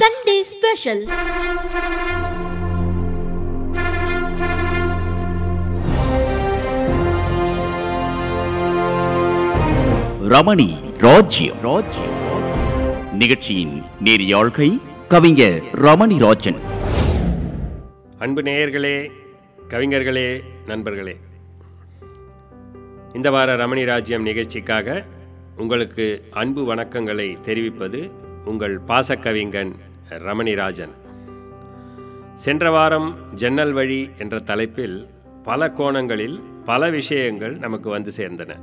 Sunday special Ramani ராஜ்யம். ராஜ்யம் நிகழ்ச்சியின் நேரியாழ்கை கவிஞர் ரமணி ராஜன். அன்பு நேயர்களே கவிஞர்களே நண்பர்களே. இந்த வார ரமணி ராஜ்யம் நிகழ்ச்சிக்காக உங்களுக்கு அன்பு வணக்கங்களை தெரிவிப்பது உங்கள் பாசக்கவிஞன் ரமணிராஜன். சென்ற வாரம் ஜன்னல் வழி என்ற தலைப்பில் பல கோணங்களில் பல விஷயங்கள் நமக்கு வந்து சேர்ந்தன.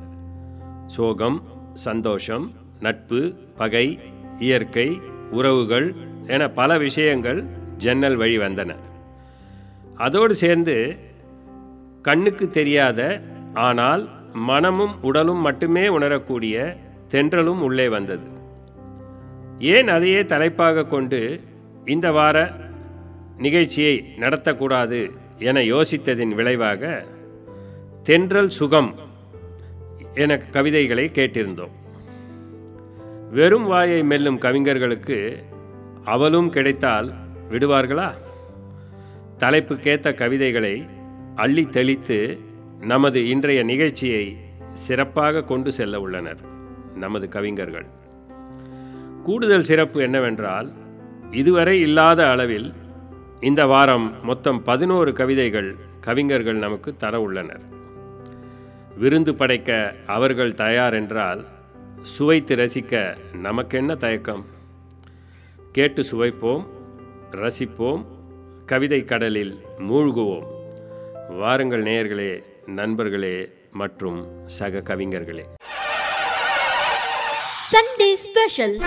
சோகம் சந்தோஷம் நட்பு பகை இயற்கை உறவுகள் என பல விஷயங்கள் ஜன்னல் வழி வந்தன. அதோடு சேர்ந்து கண்ணுக்கு தெரியாத ஆனால் மனமும் உடலும் மட்டுமே உணரக்கூடிய தென்றலும் உள்ளே வந்தது. ஏன் அதையே தலைப்பாக கொண்டு இந்த வார நிகழ்ச்சியை நடத்தக்கூடாது என யோசித்ததின் விளைவாக தென்றல் சுகம் என கவிதைகளை கேட்டிருந்தோம். வெறும் வாயை மெல்லும் கவிஞர்களுக்கு அவலும் கிடைத்தால் விடுவார்களா? தலைப்புக்கேத்த கவிதைகளை அள்ளி தெளித்து நமது இன்றைய நிகழ்ச்சியை சிறப்பாக கொண்டு செல்ல உள்ளனர் நமது கவிஞர்கள். கூடுதல் சிறப்பு என்னவென்றால் இதுவரை இல்லாத அளவில் இந்த வாரம் மொத்தம் பதினோரு கவிதைகள் கவிஞர்கள் நமக்கு தர உள்ளனர். விருந்து படைக்க அவர்கள் தயார் என்றால் சுவைத்து ரசிக்க நமக்கென்ன தயக்கம்? கேட்டு சுவைப்போம் ரசிப்போம் கவிதை கடலில் மூழ்குவோம். வாருங்கள் நேயர்களே நண்பர்களே மற்றும் சக கவிஞர்களே. சண்டே ஸ்பெஷல்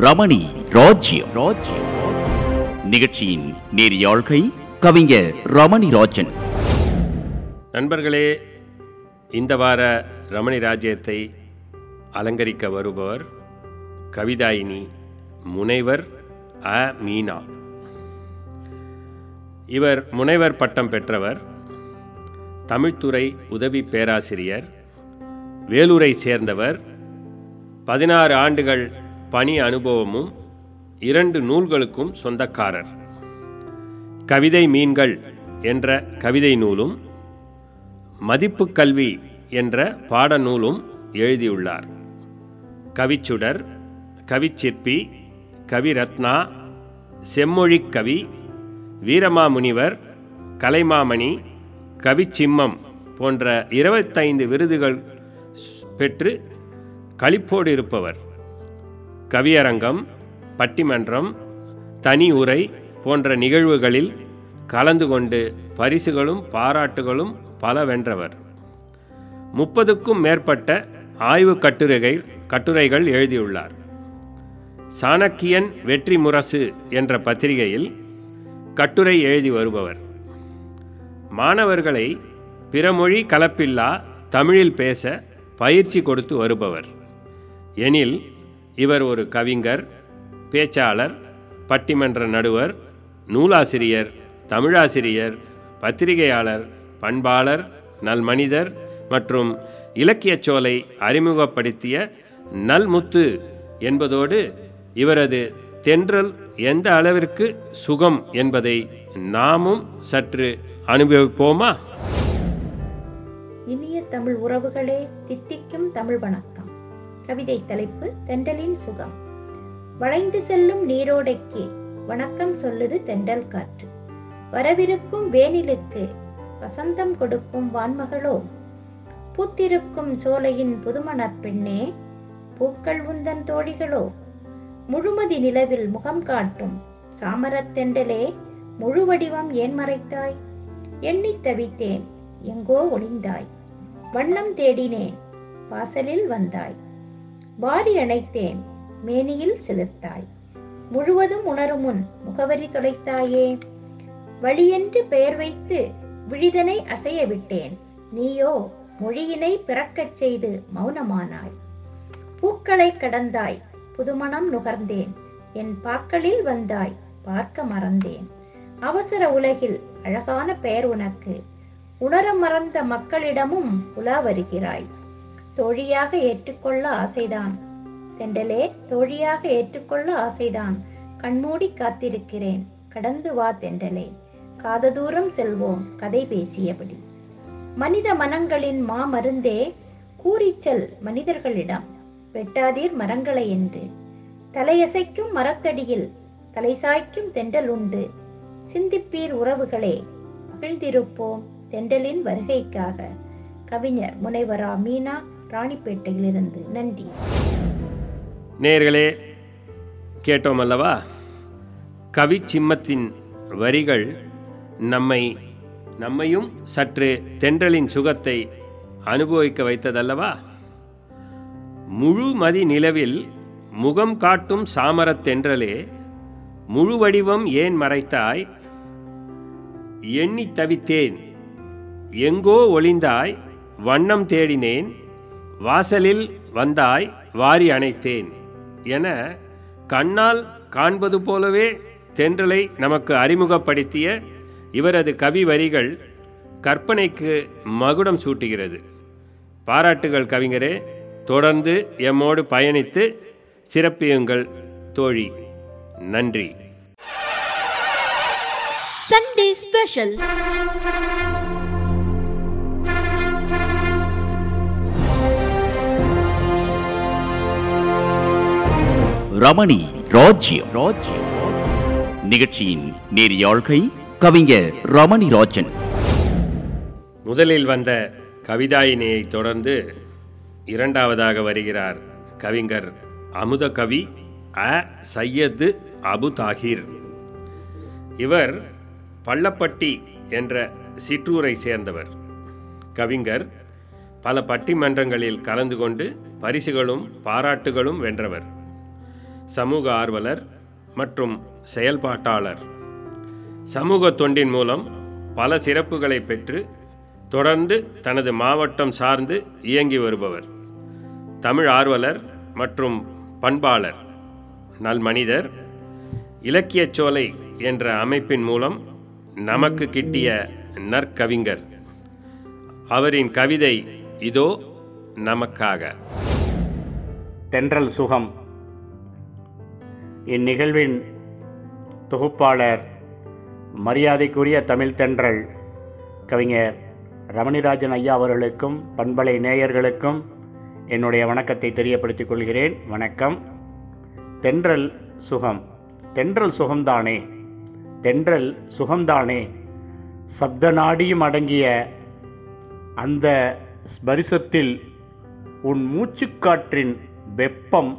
ரமணி ராஜ்யம். ராஜ்யம் நிகழ்ச்சியின் நேரியாழ்கை கவிஞர் ரமணி ராஜன். நண்பர்களே இந்த வார ரமணி ராஜ்யத்தை அலங்கரிக்க வருபவர் கவிதாயினி முனைவர் அ. மீனா. இவர் முனைவர் பட்டம் பெற்றவர் தமிழ்துறை உதவி பேராசிரியர் வேலூரை சேர்ந்தவர் பதினாறு ஆண்டுகள் பணி அனுபவமும் இரண்டு நூல்களுக்கும் சொந்தக்காரர். கவிதை மீன்கள் என்ற கவிதை நூலும் மதிப்பு கல்வி என்ற பாடநூலும் எழுதியுள்ளார். கவிச்சுடர் கவிச்சிற்பி கவிரத்னா செம்மொழிக் கவி வீரமாமுனிவர் கலைமாமணி கவிச்சிம்மம் போன்ற இருபத்தைந்து விருதுகள் பெற்று களிப்போடு இருப்பவர். கவியரங்கம் பட்டிமன்றம் தனி உரை போன்ற நிகழ்வுகளில் கலந்து கொண்டு பரிசுகளும் பாராட்டுகளும் பல வென்றவர். முப்பதுக்கும் மேற்பட்ட ஆய்வு கட்டுரைகள் கட்டுரைகள் எழுதியுள்ளார். சாணக்கியன் வெற்றி முரசு என்ற பத்திரிகையில் கட்டுரை எழுதி வருபவர். மாணவர்களை பிறமொழி கலப்பில்லா தமிழில் பேச பயிற்சி கொடுத்து வருபவர். எனில் இவர் ஒரு கவிஞர் பேச்சாளர் பட்டிமன்ற நடுவர் நூலாசிரியர் தமிழாசிரியர் பத்திரிகையாளர் பண்பாளர் நல்மனிதர் மற்றும் இலக்கியச் சோலை அறிமுகப்படுத்திய நல்முத்து என்பதோடு இவரது தென்றல் எந்த அளவிற்கு சுகம் என்பதை நாமும் சற்று அனுபவிப்போமா? இனிய தமிழ் உறவுகளே தித்திக்கும் தமிழ் வணக்கம். கவிதை தலைப்பு தென்றலின் சுகம். வளைந்து செல்லும் நீரோடைக்கு வணக்கம் சொல்லுது தென்றல் காற்று. வரவிருக்கும் வேனிலுக்கு வசந்தம் கொடுக்கும் வான்மகளோ? பூத்திருக்கும் சோலையின் புதுமணப் பெண்ணே பூக்கள் உந்தன் தோழிகளோ? முழுமதி நிலவில் முகம் காட்டும். சாமரத் தெண்டலே முழு வடிவம் ஏன் மறைத்தாய்? எண்ணித் தவித்தேன் எங்கோ ஒளிந்தாய். வண்ணம் தேடினேன் வாசலில் வந்தாய். வாரி அணைத்தேன் மேனியில் சிலிர்த்தாய் முழுவதும் உணரும் முன் முகவரி தொலைத்தாயே. வழியென்று பெயர் வைத்து விழிதனை அசைய விட்டேன். நீயோ மொழியினை பிறக்கச் செய்து மௌனமானாய். பூக்களை கடந்தாய் புதுமணம் நுகர்ந்தேன். என் பாக்களில் வந்தாய் பார்க்க மறந்தேன். அவசர உலகில் அழகான பெயர் உனக்கு. உணர மறந்த மக்களிடமும் உலா வருகிறாய். தோழியாக ஏற்றுக்கொள்ள ஆசைதான். தெண்டலே தோழியாக ஏற்றுக்கொள்ள ஆசைதான். கண்மூடி காத்திருக்கிறேன். கடந்து வா தெண்டலே. காத தூரம் செல்வோம் கதை பேசியபடி. மனித மனங்களின் மாமருந்தே கூறிச்சல் மனிதர்களிடம். வெட்டாதீர் மரங்களை என்று. தலையசைக்கும் மரத்தடியில் தலை சாய்க்கும் தெண்டல் உண்டு. சிந்திப்பீர் உறவுகளே மகிழ்ந்திருப்போம் தெண்டலின் வருகைக்காக. கவிஞர் முனைவரா மீனா ராணிப்பேட்டையிலிருந்து. நன்றி. நேர்களே கேட்டோம் அல்லவா? கவி சிம்மத்தின் வரிகள் நம்மை நம்மையும் சற்று தென்றலின் சுகத்தை அனுபவிக்க வைத்ததல்லவா? முழு மதி நிலவில் முகம் காட்டும் சாமரத் தென்றலே முழு வடிவம் ஏன் மறைத்தாய்? எண்ணி தவித்தேன். எங்கோ ஒளிந்தாய் வண்ணம் தேடினேன். வாசலில் வந்தாய் வாரி அணைத்தேன் என கண்ணால் காண்பது போலவே தென்றலை நமக்கு அறிமுகப்படுத்திய இவரது கவி வரிகள் கற்பனைக்கு மகுடம் சூட்டுகிறது. பாராட்டுகள் கவிஞரே. தொடர்ந்து எம்மோடு பயணித்து சிறப்பியுங்கள் தோழி. நன்றி. Sunday Special. ரமணி ராஜ்யம். ராஜ்யம் நிகழ்ச்சியின் நேரியாழ்கை கவிஞர் ரமணி ராஜன். முதலில் வந்த கவிதாயினியை தொடர்ந்து இரண்டாவதாக வருகிறார் கவிஞர் அமுத கவி அ. சையது அபு தாகிர். இவர் பள்ளப்பட்டி என்ற சிற்றூரை சேர்ந்தவர். கவிஞர் பல பட்டிமன்றங்களில் கலந்து கொண்டு பரிசுகளும் பாராட்டுகளும் வென்றவர். சமூக ஆர்வலர் மற்றும் செயல்பாட்டாளர். சமூக தொண்டின் மூலம் பல சிறப்புகளை பெற்று தொடர்ந்து தனது மாவட்டம் சார்ந்து இயங்கி வருபவர். தமிழ் ஆர்வலர் மற்றும் பண்பாளர் நல்மனிதர் இலக்கியச் சோலை என்ற அமைப்பின் மூலம் நமக்கு கிட்டிய நற்கவிஞர். அவரின் கவிதை இதோ நமக்காக. தென்றல் சுகம். இந்நிகழ்வின் தொகுப்பாளர் மரியாதைக்குரிய தமிழ் தென்றல் கவிஞர் ரமணிராஜன் ஐயா அவர்களுக்கும் பண்பலை நேயர்களுக்கும் என்னுடைய வணக்கத்தை தெரியப்படுத்திக் கொள்கிறேன். வணக்கம். தென்றல் சுகம். தென்றல் சுகம்தானே? தென்றல் சுகம்தானே? சப்த நாடியும் அடங்கிய அந்த ஸ்பரிசத்தில் உன் மூச்சுக்காற்றின் வெப்பம்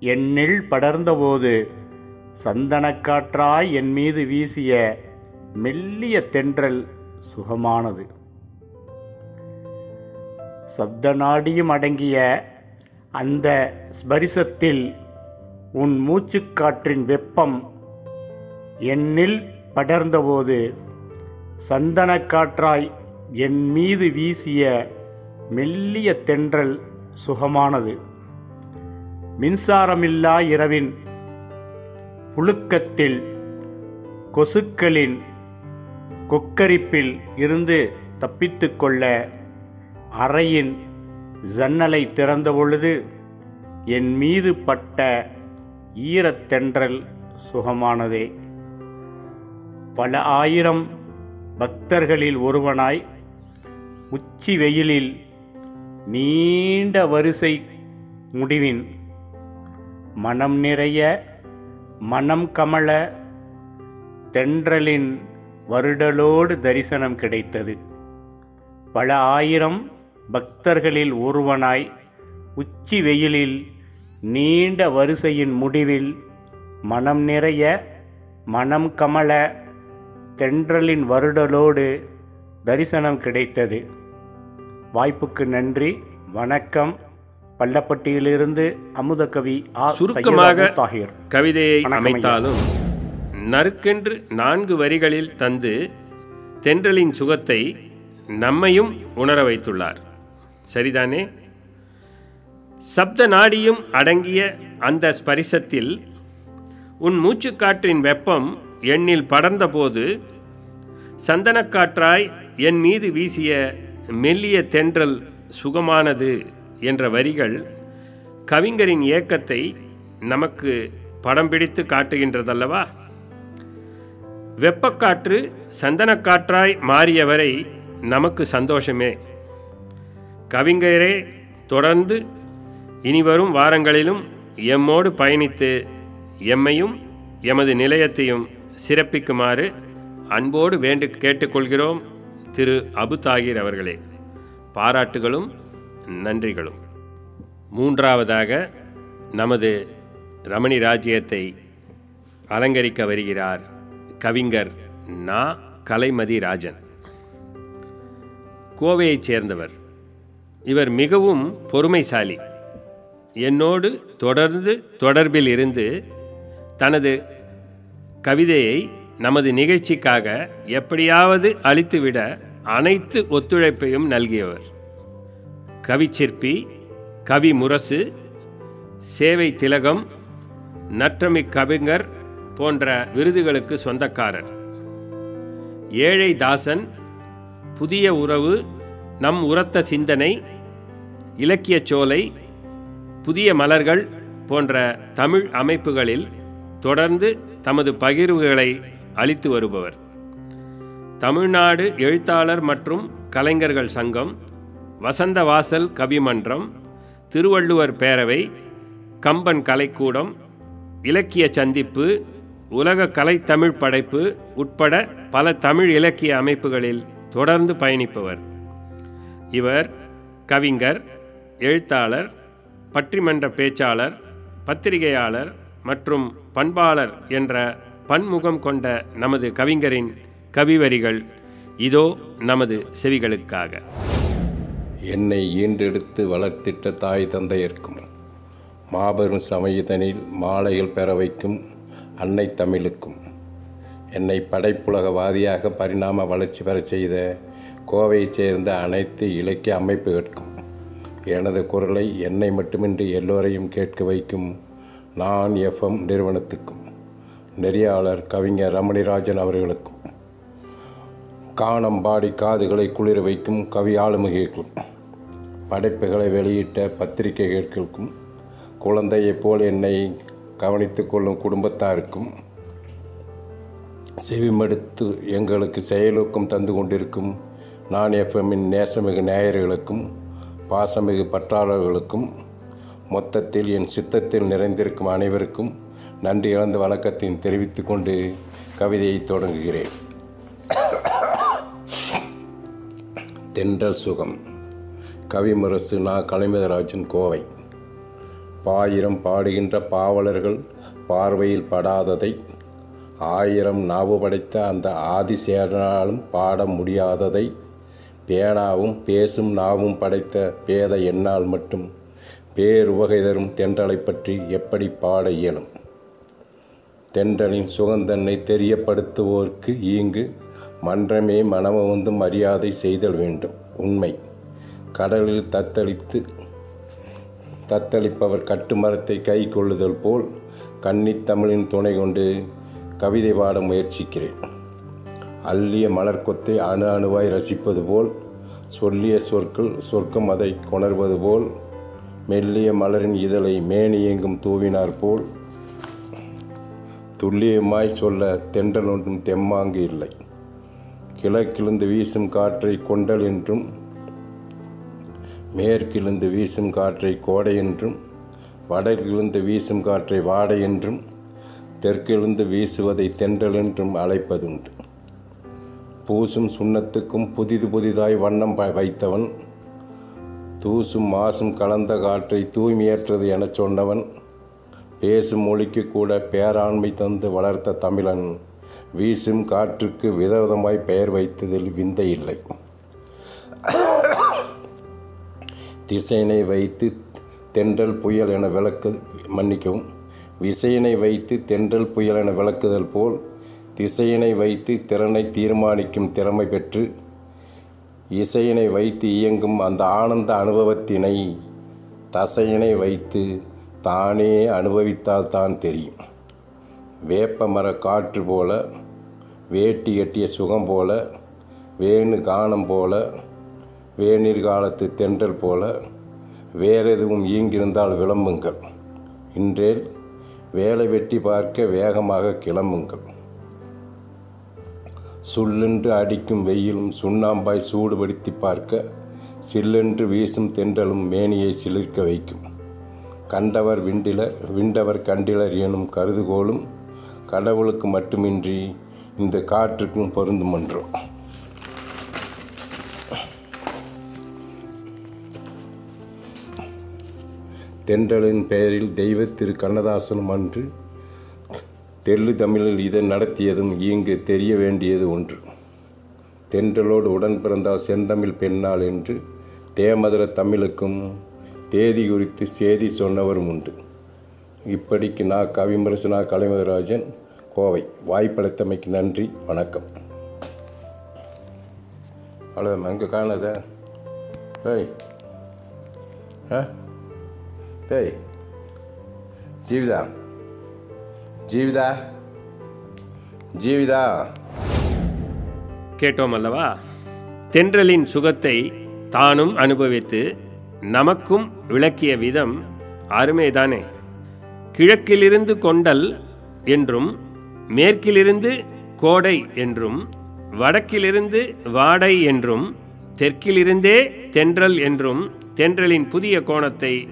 என்னில் படர்ந்தபோது சந்தனக்காற்றாய் என் மீது வீசிய மெல்லிய தென்றல் சுகமானது. சப்த நாடியும் அடங்கிய அந்த ஸ்பரிசத்தில் உன் மூச்சுக்காற்றின் வெப்பம் என்னில் படர்ந்தபோது சந்தனக்காற்றாய் என் மீது வீசிய மெல்லிய தென்றல் சுகமானது. மின்சாரமில்லா இரவின் புழுக்கத்தில் கொசுக்களின் கொக்கரிப்பில் இருந்து தப்பித்துக்கொள்ள அறையின் ஜன்னலை திறந்தபொழுது என் மீது பட்ட ஈரத்தென்றல் சுகமானதே. பல ஆயிரம் பக்தர்களில் ஒருவனாய் உச்சி வெயிலில் நீண்ட வரிசை முடிவின் மனம் நிறைய மனம் கமல தென்றலின் வருடலோடு தரிசனம் கிடைத்தது. பல ஆயிரம் பக்தர்களில் ஒருவனாய் உச்சி வெயிலில் நீண்ட வரிசையின் முடிவில் மனம் நிறைய மனம் கமல தென்றலின் வருடலோடு தரிசனம் கிடைத்தது வாய்ப்புக்கு நன்றி வணக்கம் பள்ளப்பட்டியிலிருந்து அமுதகவி. சுருக்கமாக கவிதையை. அமைத்தாலும் நறுக்கென்று நான்கு வரிகளில் தந்து தென்றலின் சுகத்தை நம்மையும் உணர வைத்துள்ளார் சரிதானே? சப்த நாடியும் அடங்கிய அந்த ஸ்பரிசத்தில் உன் மூச்சுக்காற்றின் வெப்பம் எண்ணில் படர்ந்தபோது சந்தனக்காற்றாய் என் மீது வீசிய மெல்லிய தென்றல் சுகமானது என்ற வரிகள் கவிஞரின் ஏக்கத்தை நமக்கு படம் பிடித்து காட்டுகின்றதல்லவா? வெப்பக்காற்று சந்தனக்காற்றாய் மாறியவரை நமக்கு சந்தோஷமே. கவிஞரே தொடர்ந்து இனிவரும் வாரங்களிலும் எம்மோடு பயணித்து எம்மையும் எமது நிலையத்தையும் சிறப்பிக்குமாறு அன்போடு வேண்டு கேட்டுக்கொள்கிறோம் திரு. அபு தாகிர் அவர்களே. பாராட்டுகளும் நன்றிகளும். மூன்றாவதாக நமது ரமணி ராஜ்யத்தை அலங்கரிக்க வருகிறார் கவிஞர் நா. கலைமதி ராஜன். கோவையைச் சேர்ந்தவர். இவர் மிகவும் பொறுமைசாலி. என்னோடு தொடர்ந்து தொடர்பில் இருந்து தனது கவிதையை நமது நிகழ்ச்சிக்காக எப்படியாவது அழித்துவிட அனைத்து ஒத்துழைப்பையும் நல்கியவர். கவிச்சிற்பி கவி முரசு சேவை திலகம் நற்றமி கவிஞர் போன்ற விருதுகளுக்கு சொந்தக்காரர். ஏழை தாசன் புதிய உறவு நம் உரத்த சிந்தனை இலக்கியச் சோலை புதிய மலர்கள் போன்ற தமிழ் அமைப்புகளில் தொடர்ந்து தமது பகிர்வுகளை அளித்து வருபவர். தமிழ்நாடு எழுத்தாளர் மற்றும் கலைஞர்கள் சங்கம் வசந்தவாசல் கவிமன்றம் திருவள்ளுவர் பேரவை கம்பன் கலைக்கூடம் இலக்கிய சந்திப்பு உலக கலைத்தமிழ் படைப்பு உட்பட பல தமிழ் இலக்கிய அமைப்புகளில் தொடர்ந்து பயணிப்பவர். இவர் கவிஞர் எழுத்தாளர் பற்றிமன்ற பேச்சாளர் பத்திரிகையாளர் மற்றும் பண்பாளர் என்ற பன்முகம் கொண்ட நமது கவிஞரின் கவிவரிகள் இதோ நமது செவிகளுக்காக. என்னை ஈண்டெடுத்து வளர்த்திட்ட தாய் தந்தையர்க்கும் மாபெரும் சமயதனில் மாலைகள் பெற வைக்கும் அன்னை தமிழுக்கும் என்னை படைப்புலகவாதியாக பரிணாம வளர்ச்சி பெறச் செய்த கோவையைச் சேர்ந்த அனைத்து இலக்கிய அமைப்புகளுக்கும் எனது குரலை என்னை மட்டுமின்றி எல்லோரையும் கேட்க வைக்கும் நான் எஃப்எம் நிறுவனத்துக்கும் நெறியாளர் கவிஞர் ரமணிராஜன் அவர்களுக்கும் காணம் பாடி காதுகளை குளிர வைக்கும் கவி ஆளுமைகளுக்கும் படைப்புகளை வெளியிட்ட பத்திரிகைகளுக்கும் குழந்தையைப் போல் என்னை கவனித்து கொள்ளும் குடும்பத்தாருக்கும் செவிமடுத்து எங்களுக்கு செயலூக்கம் தந்து கொண்டிருக்கும் நான் எஃப்எம்மின் நேசமிகு நேயர்களுக்கும் பாசமிகு பற்றாளர்களுக்கும் மொத்தத்தில் என் சித்தத்தில் நிறைந்திருக்கும் அனைவருக்கும் நன்றி இழந்த வழக்கத்தையும் தெரிவித்து கொண்டு கவிதையை தொடங்குகிறேன். தென்றல் சுகம். கவிமுரசு நா. கலைமதராஜன் கோவை. பாயிரம் பாடுகின்ற பாவலர்கள் பார்வையில் படாததை ஆயிரம் நாவு படைத்த அந்த ஆதிசேடனாலும் பாட முடியாததை பேனாவும் பேசும் நாவும் படைத்த பேத என்னால் மட்டும். பேருவகை தரும் தென்றலை பற்றி எப்படி பாட இயலும்? தென்றலின் சுகந்தன்னை தெரியப்படுத்துவோர்க்கு ஈங்கு மன்றமே மனமவந்து மரியாதை செய்தல் வேண்டும். உண்மை. கடலில் தத்தளித்து தத்தளிப்பவர் கட்டுமரத்தை கை கொள்ளுதல் போல் கன்னித்தமிழின் துணை கொண்டு கவிதை பாட முயற்சிக்கிறேன். அள்ளிய மலர்க்கொத்தை அணு அணுவாய் ரசிப்பது போல் சொல்லிய சொற்கள் சொர்க்கம் அதை கொணர்வது போல் மெல்லிய மலரின் இதழை மேனி எங்கும் தூவினார் போல் துல்லியமாய் சொல்ல தென்றல் ஒன்றும் தெம்மாங்கு இல்லை. கிழக்கிழுந்து வீசும் காற்றை கொண்டல் என்றும் மேற்கிழுந்து வீசும் காற்றை கோடை என்றும் வடக்கிழுந்து வீசும் காற்றை வாடை என்றும் தெற்கிழுந்து வீசுவதை தென்றல் என்றும் அழைப்பதுண்டு. பூசும் சுண்ணத்துக்கும் புதிது புதிதாய் வண்ணம் ப- வைத்தவன். தூசும் மாசும் கலந்த காற்றை தூய்மையற்றது எனச் சொன்னவன். பேசும் மொழிக்கு கூட பேராண்மை தந்து வளர்த்த தமிழன். வீசும் காற்றுக்கு விதவிதமாய் பெயர் வைத்ததில் விந்தை இல்லை. திசையினை வைத்து தென்றல் புயல் என விளக்கு மன்னிக்கவும். விசையினை வைத்து தென்றல் புயல் என விளக்குதல் போல் திசையினை வைத்து திறனை தீர்மானிக்கும் திறமை பெற்று இசையினை வைத்து இயங்கும் அந்த ஆனந்த அனுபவத்தினை தசையினை வைத்து தானே அனுபவித்தால் தான் தெரியும். வேப்ப மர காற்று போல வேட்டி கட்டிய சுகம் போல வேணு கானம் போல வேநீர் காலத்து தென்றல் போல வேறெதுவும் ஈங்கிருந்தால் விளம்புங்கள். இன்றேல் வேலை வெட்டி பார்க்க வேகமாக கிளம்புங்கள். சுல்லென்று அடிக்கும் வெயிலும் சுண்ணாம்பாய் சூடுபடுத்தி பார்க்க சில்லென்று வீசும் தென்றலும் மேனியை சிலிர்க்க வைக்கும். கண்டவர் விண்டிலர் விண்டவர் கண்டிலர் எனும் கருதுகோளும் கடவுளுக்கு மட்டுமின்றி இந்த காற்றுக்கும் பொருந்தும் என்றோ தென்றலின் பெயரில் தெய்வத் திரு கண்ணதாசனும் அன்று தெள்ளு தமிழில் இதை நடத்தியதும் இங்கு தெரிய வேண்டியது ஒன்று. தென்றலோடு உடன் பிறந்தால் செந்தமிழ் பெண்ணாள் என்று தேமதுர தமிழுக்கும் தேதி குறித்து செய்தி சொன்னவரும் உண்டு. இப்படிக்கு நான் கவிமரசனா கலைமகராஜன் கோவை. வாய்ப்பளித்தமைக்கு நன்றி வணக்கம். அவ்வளோ அங்கே காணாத? ஏய் ஆ? டேய். ஜீவிதா. ஜீவிதா? ஜீவிதா? கேட்டோம் அல்லவா? தென்றலின் சுகத்தை தானும் அனுபவித்து நமக்கும் விளக்கிய விதம் அருமைதானே. கிழக்கிலிருந்து கொண்டல் என்றும் மேற்கிலிருந்து கோடை என்றும் வடக்கிலிருந்து வாடை என்றும் தெற்கிலிருந்தே தென்றல் என்றும் தென்றலின் புதிய கோணத்தை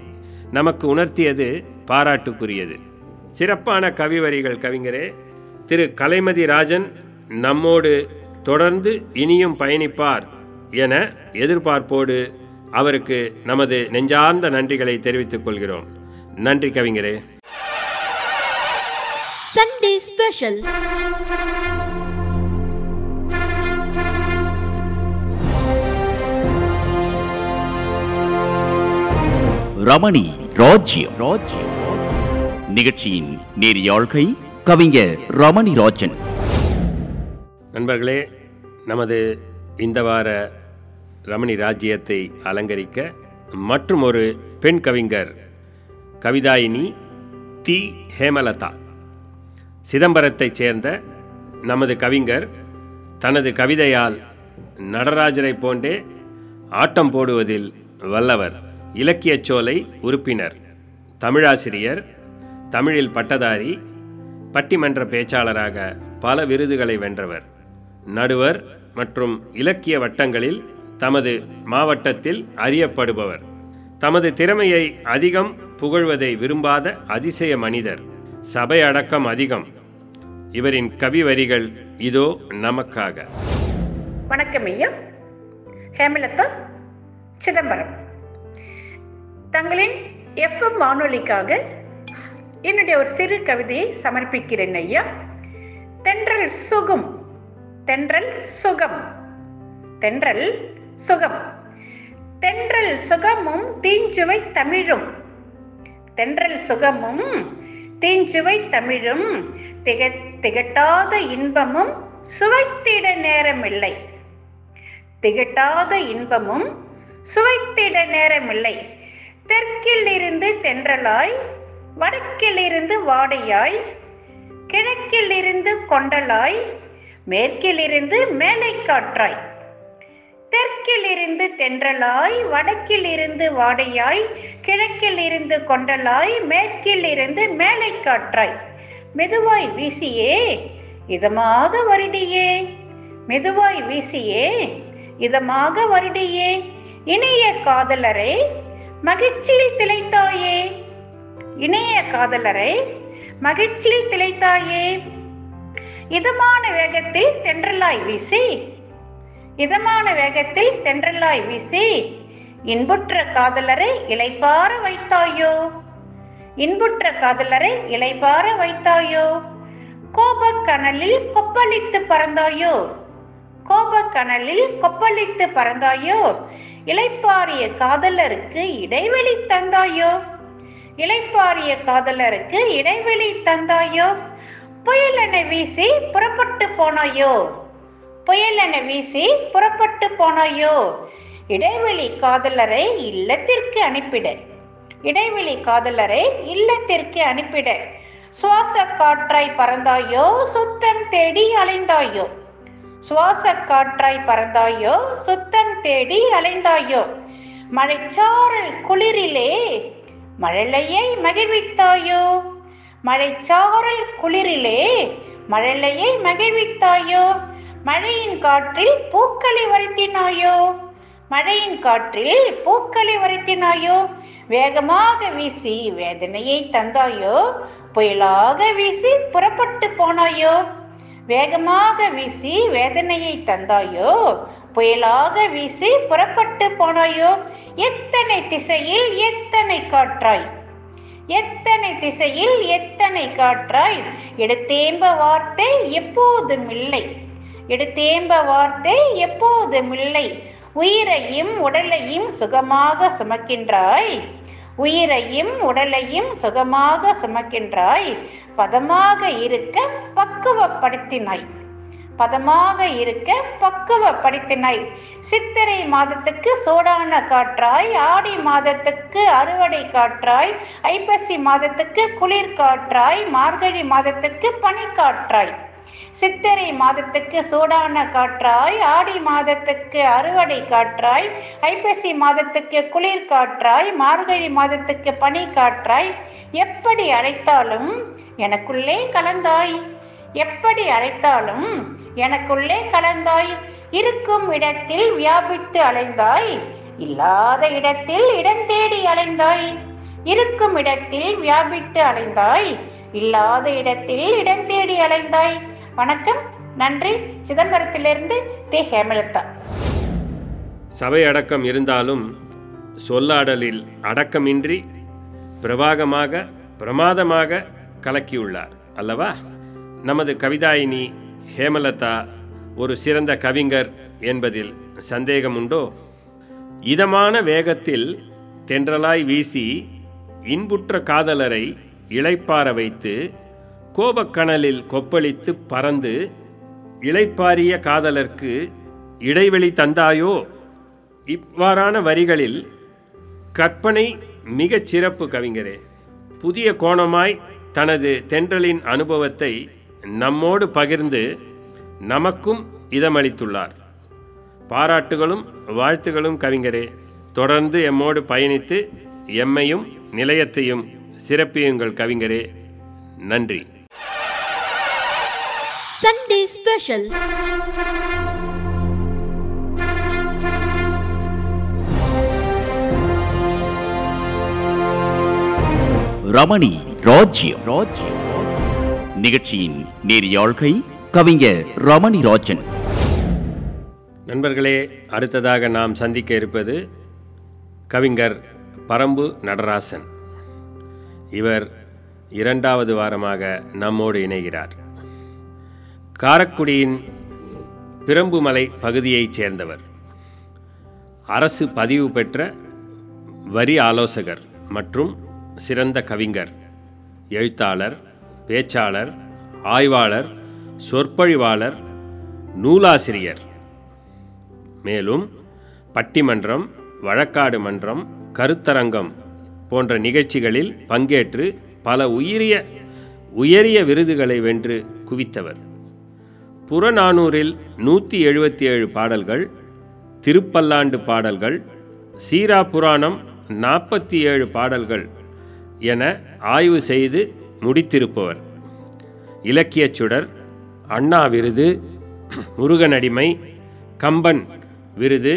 நமக்கு உணர்த்தியது பாராட்டுக்குரியது. சிறப்பான கவிவரிகள் கவிஞரே. திரு கலைமதி ராஜன் நம்மோடு தொடர்ந்து இனியும் பயணிப்பார் என எதிர்பார்ப்போடு அவருக்கு நமது நெஞ்சார்ந்த நன்றிகளை தெரிவித்துக் கொள்கிறோம். நன்றி கவிஞரே. Sunday Special. ரமணி ராஜ்யம். ராஜ்யம். நிகழ்ச்சியின் நேரியாழ்கை கவிஞர் ரமணி ராஜன் நண்பர்களே நமது இந்த வார ரமணி ராஜ்யத்தை அலங்கரிக்க மற்றும் ஒரு பெண் கவிஞர் கவிதாயினி தி. ஹேமலதா. சிதம்பரத்தைச் சேர்ந்த நமது கவிஞர் தனது கவிதையால் நடராஜரை போன்றே ஆட்டம் போடுவதில் வல்லவர். இலக்கியச் சோலை உறுப்பினர் தமிழாசிரியர் தமிழில் பட்டதாரி பட்டிமன்ற பேச்சாளராக பல விருதுகளை வென்றவர். நடுவர் மற்றும் இலக்கிய வட்டங்களில் தமது மாவட்டத்தில் அறியப்படுபவர். தமது திறமையை அதிகம் புகழ்வதை விரும்பாத அதிசய மனிதர். சபை அடக்கம் அதிகம். இவரின் கவி வரிகள் இதோ நமக்காக. வணக்கம் ஐயா. ஹேமலதா சிதம்பரம். தங்களின் எஃப்எம் வானொலிக்காக என்னுடைய ஒரு சிறு கவிதையை சமர்ப்பிக்கிறேன் ஐயா. தென்றல் சுகம் தென்றல் சுகம் தென்றல் சுகம். தென்றல் சுகமும் தீஞ்சுவை தமிழும். தென்றல் சுகமும் தீஞ்சுவை தமிழும். திக திகட்டாத இன்பமும் சுவைத்திட நேரமில்லை. திகட்டாத இன்பமும் சுவைத்திட நேரமில்லை. தெற்கில் இருந்து தென்றலாய் வடக்கிலிருந்து வாடையாய் கிழக்கில் இருந்து கொண்டலாய் மேற்கிலிருந்து மேலை காற்றாய் தெற்கில் இருந்து தென்றலாய் வடக்கிலிருந்து வாடையாய் கிழக்கில் இருந்து கொண்டலாய் மேற்கில் இருந்து மேலை காற்றாய் மெதுவாய் வீசியே இதமாக வருடியே. மெதுவாய் வீசியே இதமாக வருடியே. இணைய காதலரே மகிழ்ச்சியில் திளைத்தாயே. இணைய காதலரை மகிழ்ச்சியில் திளைத்தாயே. இதமான வேகத்தில் தென்றலாய் வீசி. இதமான வேகத்தில் தென்றலாய் வீசி. இன்புற்ற காதலரை இளைப்பார வைத்தாயோ. இன்புற்ற காதலரை இளைப்பார வைத்தாயோ. கோபக்கனலில் கொப்பளித்து பறந்தாயோ. கோபக்கனலில் கொப்பளித்து பறந்தாயோ. இளைப்பாரிய காதலருக்கு இடைவெளி தந்தாயோ. இளைப்பாரிய காதலருக்கு இடைவெளி தந்தாயோ? புயலென வீசி புறப்பட்டு போனாயோ? புயலென வீசி புறப்பட்டு போனாயோ? இடைவெளி காதலரை இல்லத்திற்கு அனுப்பிட. இடைவெளி காதலரை இல்லத்திற்கு அனுப்பிட. சுவாச காற்றாய் பறந்தாயோ? சுத்தம் தேடி அலைந்தாயோ? சுவாச காற்றாய் பறந்தாயோ? சுத்தம் தேடி அலைந்தாயோ? மழைச்சாரல் குளிரிலே மழலையை மகிழ்வித்தாயோ? மழைச்சாரல் குளிரிலே மழலையை மகிழ்வித்தாயோ? மழையின் காற்றில் பூக்களை வருத்தினாயோ? மழையின் காற்றில் பூக்களை வருத்தினாயோ? வேகமாக வீசி வேதனையை தந்தாயோ? புயலாக வீசி புறப்பட்டு போனாயோ? வேகமாக வீசி வேதனையை தந்தாயோ? புயலாக வீசி புறப்பட்டு போனாயோ? எத்தனை திசையில் எத்தனை காற்றாய்? எத்தனை திசையில் எத்தனை காற்றாய்? எடுத்தேம்ப வார்த்தை எப்போதும் இல்லை. எடுத்தேம்ப வார்த்தை எப்போதும் இல்லை. உயிரையும் உடலையும் சுகமாக சுமக்கின்றாய். உயிரையும் உடலையும் சுகமாக சுமக்கின்றாய். பதமாக இருக்க பக்குவப்படுத்தினாய். பதமாக இருக்க பக்குவப்படுத்தினாய். சித்திரை மாதத்துக்கு சோடான காற்றாய் ஆடி மாதத்துக்கு அறுவடை காற்றாய் ஐப்பசி மாதத்துக்கு குளிர் காற்றாய் மார்கழி மாதத்துக்கு பனிக்காற்றாய் சித்திரை மாதத்துக்கு சூடான காற்றாய் ஆடி மாதத்துக்கு அறுவடை காற்றாய் ஐப்பசி மாதத்துக்கு குளிர் காற்றாய் மார்கழி மாதத்துக்கு பனி காற்றாய். எப்படி அழைத்தாலும் எனக்குள்ளே கலந்தாய். எப்படி அழைத்தாலும் எனக்குள்ளே கலந்தாய். இருக்கும் இடத்தில் வியாபித்து அலைந்தாய். இல்லாத இடத்தில் இடம் தேடி அலைந்தாய். இருக்கும் இடத்தில் வியாபித்து அலைந்தாய். இல்லாத இடத்தில் இடம் தேடி அலைந்தாய். வணக்கம் நன்றி. சிதம்பரத்திலிருந்து தே ஹேமலதா. சபை அடக்கம் இருந்தாலும் சொல்லாடலில் அடக்கமின்றி பிரவாகமாக பிரமாதமாக கலக்கியுள்ளார் அல்லவா? நமது கவிதாயினி ஹேமலதா ஒரு சிறந்த கவிஞர் என்பதில் சந்தேகமுண்டோ? இதமான வேகத்தில் தென்றலாய் வீசி இன்புற்ற காதலரை இளைப்பார வைத்து கோபக்கணலில் கொப்பளித்து பறந்து இளைப்பாரிய காதலர்க்கு இடைவெளி தந்தாயோ? இவ்வாறான வரிகளில் கற்பனை மிகச் சிறப்பு கவிஞரே. புதிய கோணமாய் தனது தென்றலின் அனுபவத்தை நம்மோடு பகிர்ந்து நமக்கும் இதமளித்துள்ளார். பாராட்டுகளும் வாழ்த்துகளும் கவிஞரே. தொடர்ந்து எம்மோடு பயணித்து எம்மையும் நிலையத்தையும் சிறப்பியுங்கள் கவிஞரே. நன்றி. Sunday Special. ரமணி ராஜ்யம். ராஜ்யம் நிகழ்ச்சியின் நேரியாழ்கை கவிஞர் ரமணி ராஜன். நண்பர்களே அடுத்ததாக நாம் சந்திக்க இருப்பது கவிஞர் பரம்பு நடராசன். இவர் இரண்டாவது வாரமாக நம்மோடு இணைகிறார். காரக்குடியின் பிரம்புமலை பகுதியைச் சேர்ந்தவர். அரசு பதிவு பெற்ற வரி ஆலோசகர் மற்றும் சிறந்த கவிஞர் எழுத்தாளர் பேச்சாளர் ஆய்வாளர் சொற்பொழிவாளர் நூலாசிரியர். மேலும் பட்டிமன்றம் வழக்காடு மன்றம் கருத்தரங்கம் போன்ற நிகழ்ச்சிகளில் பங்கேற்று பல உயரிய உயரிய விருதுகளை வென்று குவித்தவர். புறநானூறில் நூற்றி எழுபத்தி ஏழு பாடல்கள் திருப்பல்லாண்டு பாடல்கள் சீரா புராணம் நாற்பத்தி ஏழு பாடல்கள் என ஆய்வு செய்து முடித்திருப்பவர். இலக்கியச் சுடர் அண்ணா விருது முருகனடிமை கம்பன் விருது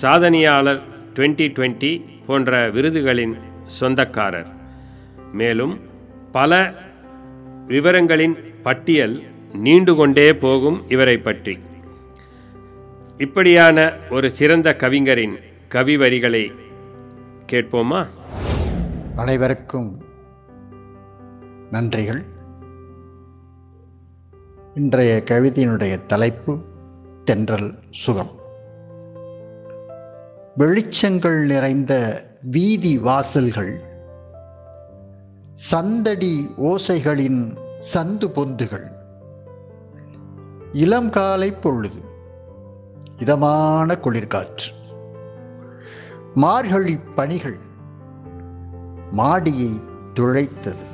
சாதனையாளர் 2020 போன்ற விருதுகளின் சொந்தக்காரர். மேலும் பல விவரங்களின் பட்டியல் நீண்டு கொண்டே போகும் இவரை பற்றி இப்படியான ஒரு சிறந்த கவிஞரின் கவி வரிகளை கேட்போமா? அனைவருக்கும் நன்றிகள். இன்றைய கவிதையினுடைய தலைப்பு தென்றல் சுகம். வெளிச்சங்கள் நிறைந்த வீதி வாசல்கள் சந்தடி ஓசைகளின் சந்து பொந்துகள் இளம் காலை பொழுது. இதமான குளிர்காற்று. மார்கழி பணிகள் மாடியை துழைத்தது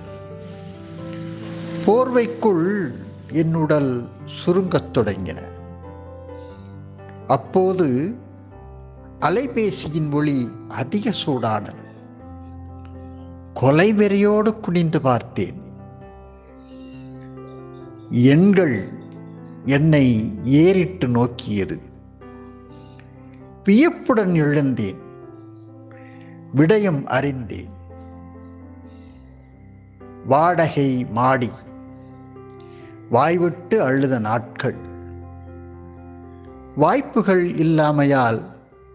போர்வைக்குள் என் உடல் சுருங்கத் தொடங்கின. அப்போது அலைபேசியின் ஒளி அதிக சூடானது. கொலைவெறியோடு குனிந்து பார்த்தேன். எண்கள் என்னை ஏறிட்டு நோக்கியது. வியப்புடன் எழுந்தேன். விடயம் அறிந்தேன். வாடகை மாடி. வாய்விட்டு அழுத நாட்கள். வாய்ப்புகள் இல்லாமையால்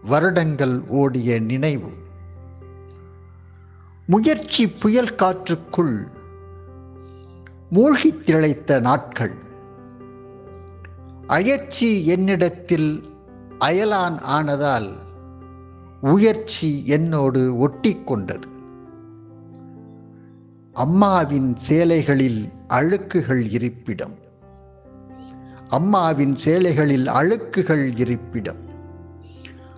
வருடங்கள் ஓடிய நினைவு. முயற்சி புயல் காற்றுக்குள் மூழ்கித் திளைத்த நாட்கள். அயற்சி என்னிடத்தில் அயலான் ஆனதால் உயர்ச்சி என்னோடு ஒட்டிக்கொண்டது அம்மாவின் சேலைகளில் அழுக்குகள் இருப்பிடம். அம்மாவின் சேலைகளில் அழுக்குகள் இருப்பிடம்.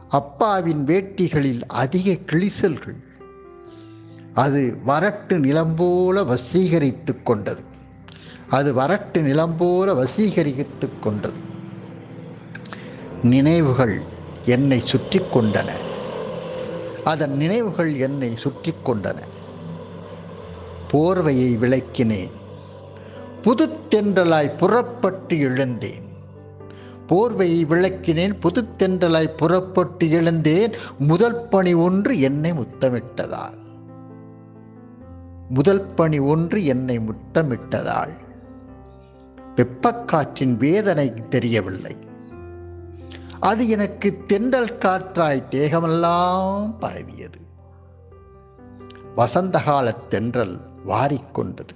அப்பாவின் வேட்டிகளில் அதிக கிழிசல்கள். அது வறட்டு நிலம்போல வசீகரித்துக் கொண்டது. அது வறட்டு நிலம்போல வசீகரித்து கொண்டது. நினைவுகள் என்னை சுற்றி கொண்டன. அதன் நினைவுகள் என்னை சுற்றி கொண்டன. போர்வையை விளக்கினேன். புதுத்தென்றலாய் புறப்பட்டு எழுந்தேன். போர்வையை விளக்கினேன் புதுத்தென்றலாய் புறப்பட்டு எழுந்தேன். முதல் பணி ஒன்று என்னை முத்தமிட்டதால். முதல் பணி ஒன்று என்னை முத்தமிட்டதால். வெப்பக்காற்றின் வேதனை தெரியவில்லை. அது எனக்கு தென்றல் காற்றாய் தேகமெல்லாம் பரவியது. வசந்தகால தென்றல் வாரிக்கொண்டது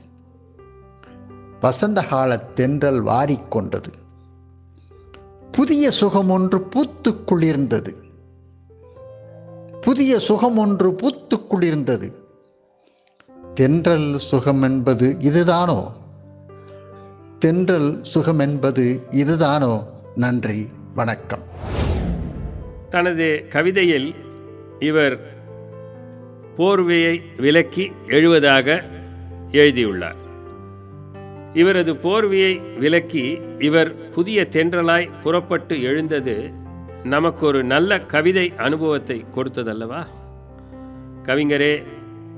வசந்தகால தென்றல் வாரிக்கொண்டது புதிய சுகம் ஒன்று பூத்துக்குளிர்ந்தது புதிய சுகம் ஒன்று பூத்துக்குளிர்ந்தது தென்றல் சுகம் என்பது இதுதானோ? தென்றல் சுகம் என்பது இதுதானோ? நன்றி வணக்கம். தனது கவிதையில் இவர் போர்வையை விலக்கி எழுவதாக எழுதியுள்ளார். இவரது போர்வையை விலக்கி இவர் புதிய தென்றலாய் புறப்பட்டு எழுந்தது நமக்கு ஒரு நல்ல கவிதை அனுபவத்தை கொடுத்ததல்லவா? கவிஞரே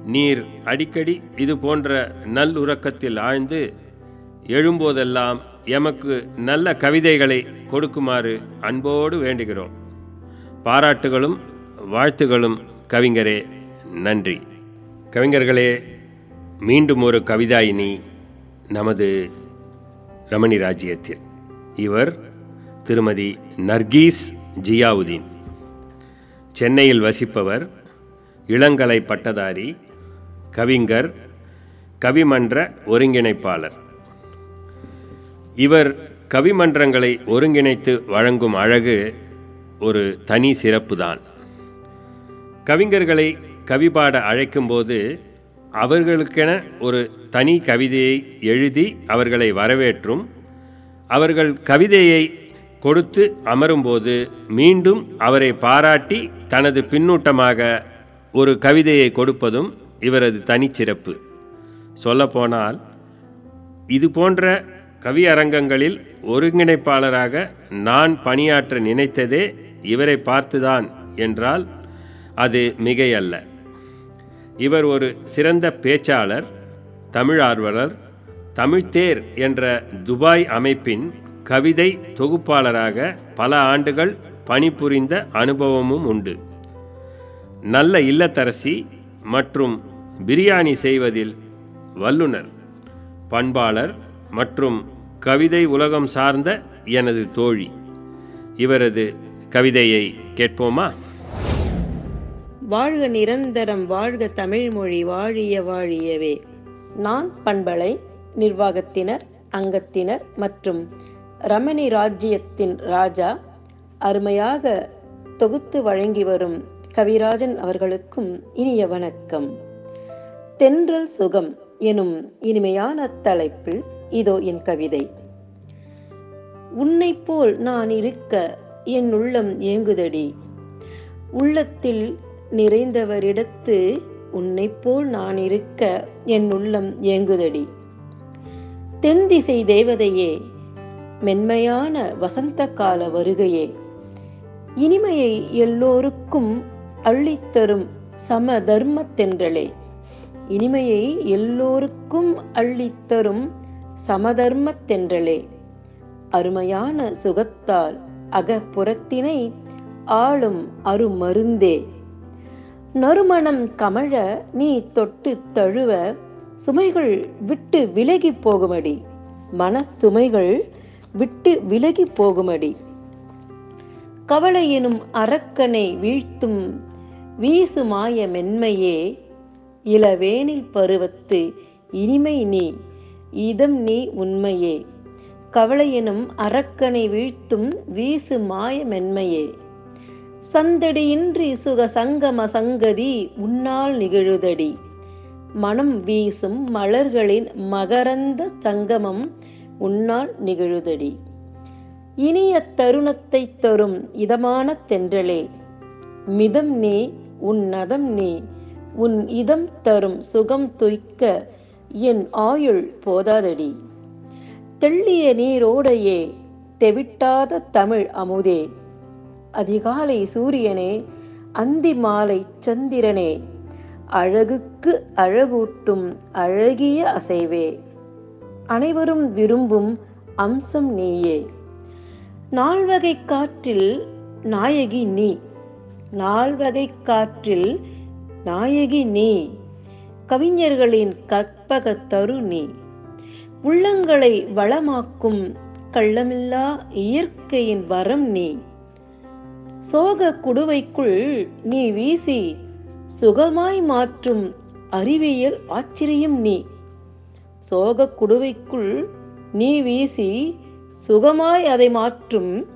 நீர் அடிக்கடி இது போன்ற நல்லுறக்கத்தில் ஆழ்ந்து எழும்போதெல்லாம் எமக்கு நல்ல கவிதைகளை கொடுக்குமாறு அன்போடு வேண்டுகிறோம். பாராட்டுகளும் வாழ்த்துகளும் கவிஞரே நன்றி. கவிஞர்களே மீண்டும் ஒரு கவிதாயினி நமது ரமணி ராஜ்யத்தில். இவர் திருமதி நர்கீஸ் ஜியாவுதீன். சென்னையில் வசிப்பவர் இளங்கலை பட்டதாரி கவிஞர் கவிமன்ற ஒருங்கிணைப்பாளர். இவர் கவிமன்றங்களை ஒருங்கிணைத்து வழங்கும் அழகு ஒரு தனி சிறப்புதான். கவிஞர்களை கவிபாட அழைக்கும்போது அவர்களுக்கென ஒரு தனி கவிதையை எழுதி அவர்களை வரவேற்றும் அவர்கள் கவிதையை கொடுத்து அமரும்போது மீண்டும் அவரை பாராட்டி தனது பின்னூட்டமாக ஒரு கவிதையை கொடுப்பதும் இவரது தனிச்சிறப்பு. சொல்லப்போனால் இது போன்ற கவியரங்கங்களில் ஒருங்கிணைப்பாளராக நான் பணியாற்ற நினைத்ததே இவரை பார்த்துதான் என்றால் அது மிகையல்ல. இவர் ஒரு சிறந்த பேச்சாளர் தமிழ் ஆர்வலர் தமிழ்த்தேர் என்ற துபாய் அமைப்பின் கவிதை தொகுப்பாளராக பல ஆண்டுகள் பணிபுரிந்த அனுபவமும் உண்டு. நல்ல இல்லத்தரசி மற்றும் பிரியாணி செய்வதில் வல்லுனர் பண்பாளர் மற்றும் கவிதை உலகம் சார்ந்த எனது தோழி. இவரது கவிதையை கேட்போமா? வாழ்க நிரந்தரம் வாழ்க தமிழ்மொழி வாழிய வாழியவே. நான் பண்பலை நிர்வாகத்தினர் அங்கத்தினர் மற்றும் ரமணி ராஜ்யத்தின் ராஜா அருமையாக தொகுத்து வழங்கி வரும் கவிராஜன் அவர்களுக்கும் இனிய வணக்கம். தென்றல் சுகம் எனும் இனிமையான தலைப்பில் இதோ என் கவிதை. உன்னை போல் நான் இருக்க என் உள்ளம் ஏங்குதடி. உள்ளத்தில் நிறைந்தவரிடத்து உன்னை போல் நான் இருக்க என் உள்ளம் ஏங்குதடி. தென் திசை தேவதையே மென்மையான வசந்த கால வருகையே. இனிமையை எல்லோருக்கும் அள்ளித்தரும் சம தர்மத்தென்றலே. இனிமையை எல்லோருக்கும் அள்ளித்தரும் சமதர்மத்தென்றலே. அருமையான சுகத்தால் அகப்புறத்தினை ஆளும் அருமருந்தே. நறுமணம் கமழ நீ தொட்டு தழுவ சுமைகள் விட்டு விலகி போகுமடி. மன சுமைகள் விட்டு விலகி போகுமடி. கவலை எனும் அரக்கனை வீழ்த்தும் வீசுமாய மென்மையே இளவேனில் பருவத்து இனிமை நீ. இதம் நீ உண்மையே. கவலையெனும் அரக்கனை வீழ்த்தும் வீசு மாய மென்மையே. சந்தடியின்றி சுக சங்கம சங்கதி உன்னால் நிகழுதடி. மனம் வீசும் மலர்களின் மகரந்த சங்கமம் உன்னால் நிகழுதடி. இனிய தருணத்தை தரும் இதமான தென்றலே. மிதம் நீ உன் நதம் நீ. உன் இதம் தரும் சுகம் துய்க்க என் ஆயுள் போதாதடி. தெள்ளிய நீரோடையே தெவிட்டாத தமிழ் அமுதே. அதிகாலை சூரியனே அந்தி மாலை சந்திரனே அழகுக்கு அழகூட்டும் அழகிய அசைவே. அனைவரும் விரும்பும் அம்சம் நீயே. நால்வகை காற்றில் நாயகி நீ. நால்வகை காற்றில் நாயகி நீ. கவிஞர்களின் கற்பக தரு நீ. உள்ளங்களை வளமாக்கும் கள்ளமில்லா இயற்கையின் வரம் நீ. சோக குடுவைக்குள் நீ வீசி சுகமாய் மாற்றும் அறிவியல் ஆச்சரியம் நீ. சோக குடுவைக்குள் நீ வீசி சுகமாய் அதை மாற்றும்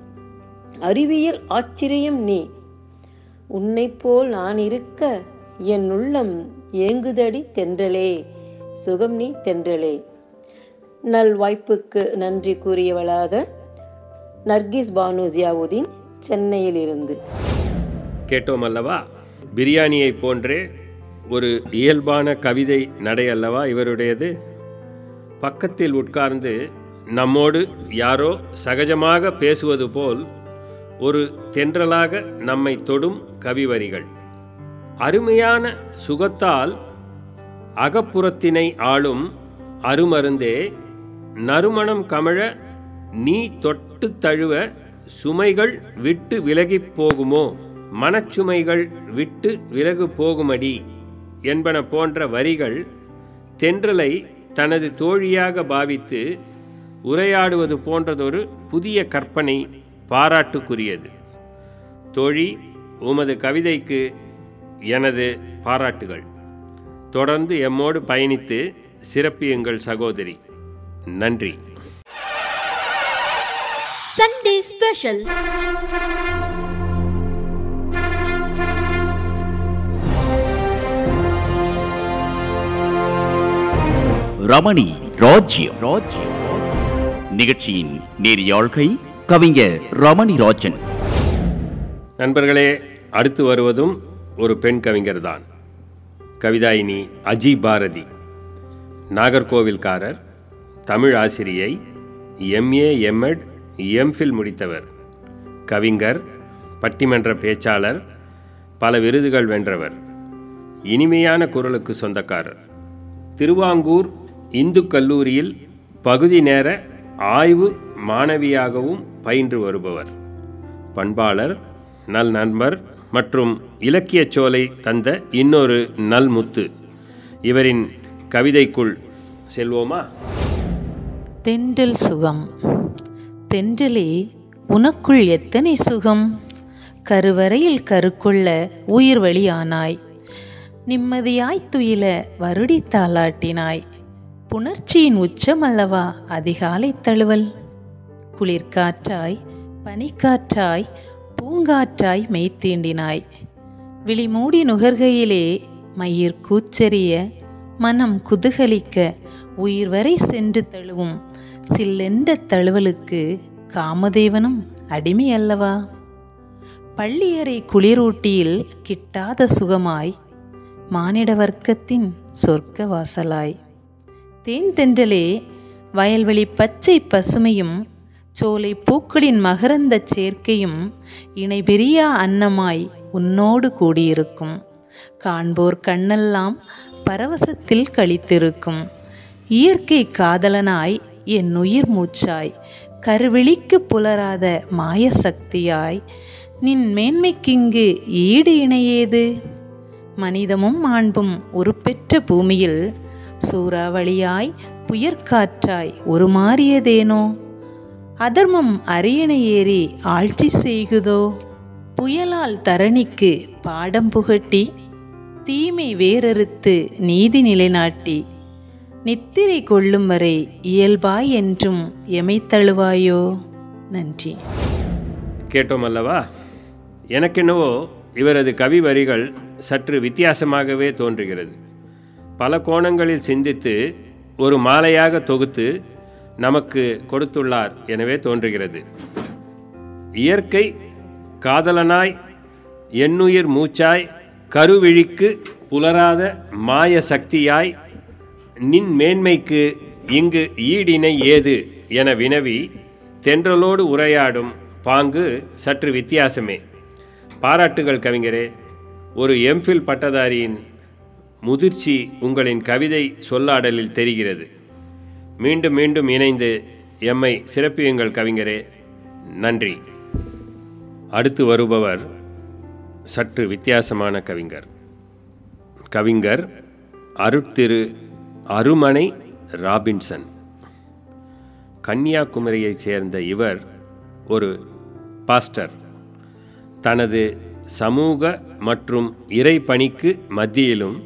அறிவியல் ஆச்சரியம் நீ. உன்னைப் போல் நான் இருக்க என் உள்ளம் ஏங்குதடி தென்றலே சுகம் நீ தென்றலே. நல் வாய்ப்புக்கு நன்றி கூறியவளாக நர்கிஸ் பானு ஜியாவுதீன் சென்னையிலிருந்து. கேட்டோம் அல்லவா? பிரியாணியை போன்றே ஒரு இயல்பான கவிதை நடை அல்லவா இவருடையது? பக்கத்தில் உட்கார்ந்து நம்மோடு யாரோ சகஜமாக பேசுவது போல் ஒரு தென்றலாக நம்மை தொடும் கவிவரிகள். அருமையான சுகத்தால் அகப்புறத்தினை ஆளும் அருமருந்தே நறுமணம் கமழ நீ தொட்டு தழுவ சுமைகள் விட்டு விலகிப் போகுமோ? மனச்சுமைகள் விட்டு விலகு போகுமடி? என்பன போன்ற வரிகள் தென்றலை தனது தோழியாக பாவித்து உரையாடுவது போன்றதொரு புதிய கற்பனை பாராட்டுக்குரியது. தோழி உமது கவிதைக்கு எனது பாராட்டுகள். தொடர்ந்து எம்மோடு பயணித்து சிறப்பியுங்கள் சகோதரி. நன்றி. Sunday Special. ரமணி ராஜ்யம். ராஜ்யம் நிகழ்ச்சியின் நேரியாழ்கை கவிஞர் ரமணி ராஜன். நண்பர்களே அடுத்து வருவதும் ஒரு பெண் கவிஞர் தான் கவிதாயினி அஜி பாரதி. நாகர்கோவில்காரர் தமிழ் ஆசிரியை எம்ஏ எம்எட் எம்ஃபில் முடித்தவர். கவிஞர் பட்டிமன்ற பேச்சாளர் பல விருதுகள் வென்றவர். இனிமையான குரலுக்கு சொந்தக்காரர். திருவாங்கூர் இந்து கல்லூரியில் பகுதி நேர ஆய்வு மாணவியாகவும் பயின்று வருபவர். பண்பாளர் நல் நண்பர் மற்றும் இலக்கியச் சோலை தந்த இன்னொரு நல்முத்து. இவரின் கவிதைக்குள் செல்வோமா? தென்றல் சுகம். தென்றலே உனக்குள் எத்தனை சுகம்? கருவறையில் கருக்குள்ள உயிர் வழியானாய். நிம்மதியாய் துயில வருடி தாளாட்டினாய். புணர்ச்சியின் உச்சமல்லவா அதிகாலை தழுவல். குளிர்காற்றாய் பனிக்காற்றாய் பூங்காற்றாய் மெய்த்தீண்டினாய். விழிமூடி நுகர்கையிலே மயிர் கூச்சரிய மனம் குதுகலிக்க உயிர் வரை சென்று தழுவும் சில்லென்ற தழுவலுக்கு காமதேவனும் அடிமை அல்லவா? பள்ளியறை குளிரூட்டியில் கிட்டாத சுகமாய் மானிட வர்க்கத்தின் சொர்க்க வாசலாய். தேன் தென்றலே வயல்வெளி பச்சை பசுமையும் சோலை பூக்களின் மகரந்தச் சேர்க்கையும் இணை பெரியா அன்னமாய் உன்னோடு கூடியிருக்கும். காண்போர் கண்ணெல்லாம் பரவசத்தில் கழித்திருக்கும். இயற்கை காதலனாய் என் உயிர் மூச்சாய் கருவிழிக்கு புலராத மாய சக்தியாய் நின் மேன்மைக்கிங்கு ஈடு இணையேது? மனிதமும் மாண்பும் உருப்பெற்ற பூமியில் சூறாவளியாய் புயற்காற்றாய் உருமாறியதேனோ? அதர்மம் அரியணை ஏறி ஆட்சி செய்குதோ? புயலால் தரணிக்கு பாடம் புகட்டி தீமை வேறறுத்து நீதி நிலைநாட்டி நித்திரை கொள்ளும் வரை இயல்பாய் என்றும் எமைத்தழுவாயோ? நன்றி. கேட்டோம் அல்லவா? எனக்கென்னவோ இவரது கவி வரிகள் சற்று வித்தியாசமாகவே தோன்றுகிறது. பல கோணங்களில் சிந்தித்து ஒரு மாலையாக தொகுத்து நமக்கு கொடுத்துள்ளார் எனவே தோன்றுகிறது. இயற்கை காதலனாய் எண்ணுயிர் மூச்சாய் கருவிழிக்கு புலராத மாய சக்தியாய் நின் மேன்மைக்கு இங்கு ஈடினை ஏது என வினவி தென்றலோடு உரையாடும் பாங்கு சற்று வித்தியாசமே. பாராட்டுகள் கவிஞரே ஒரு எம்ஃபில் பட்டதாரியின் முதிர்ச்சி உங்களின் கவிதை சொல்லாடலில் தெரிகிறது. மீண்டும் மீண்டும் இணைந்து எம்மை சிறப்பியுங்கள் கவிஞரே. நன்றி. அடுத்து வருபவர் சற்று வித்தியாசமான கவிஞர். கவிஞர் அருட்திரு அருமனை ராபின்சன். கன்னியாகுமரியைச் சேர்ந்த இவர் ஒரு பாஸ்டர். தனது சமூக மற்றும் இறை பணிக்கு மத்தியிலும்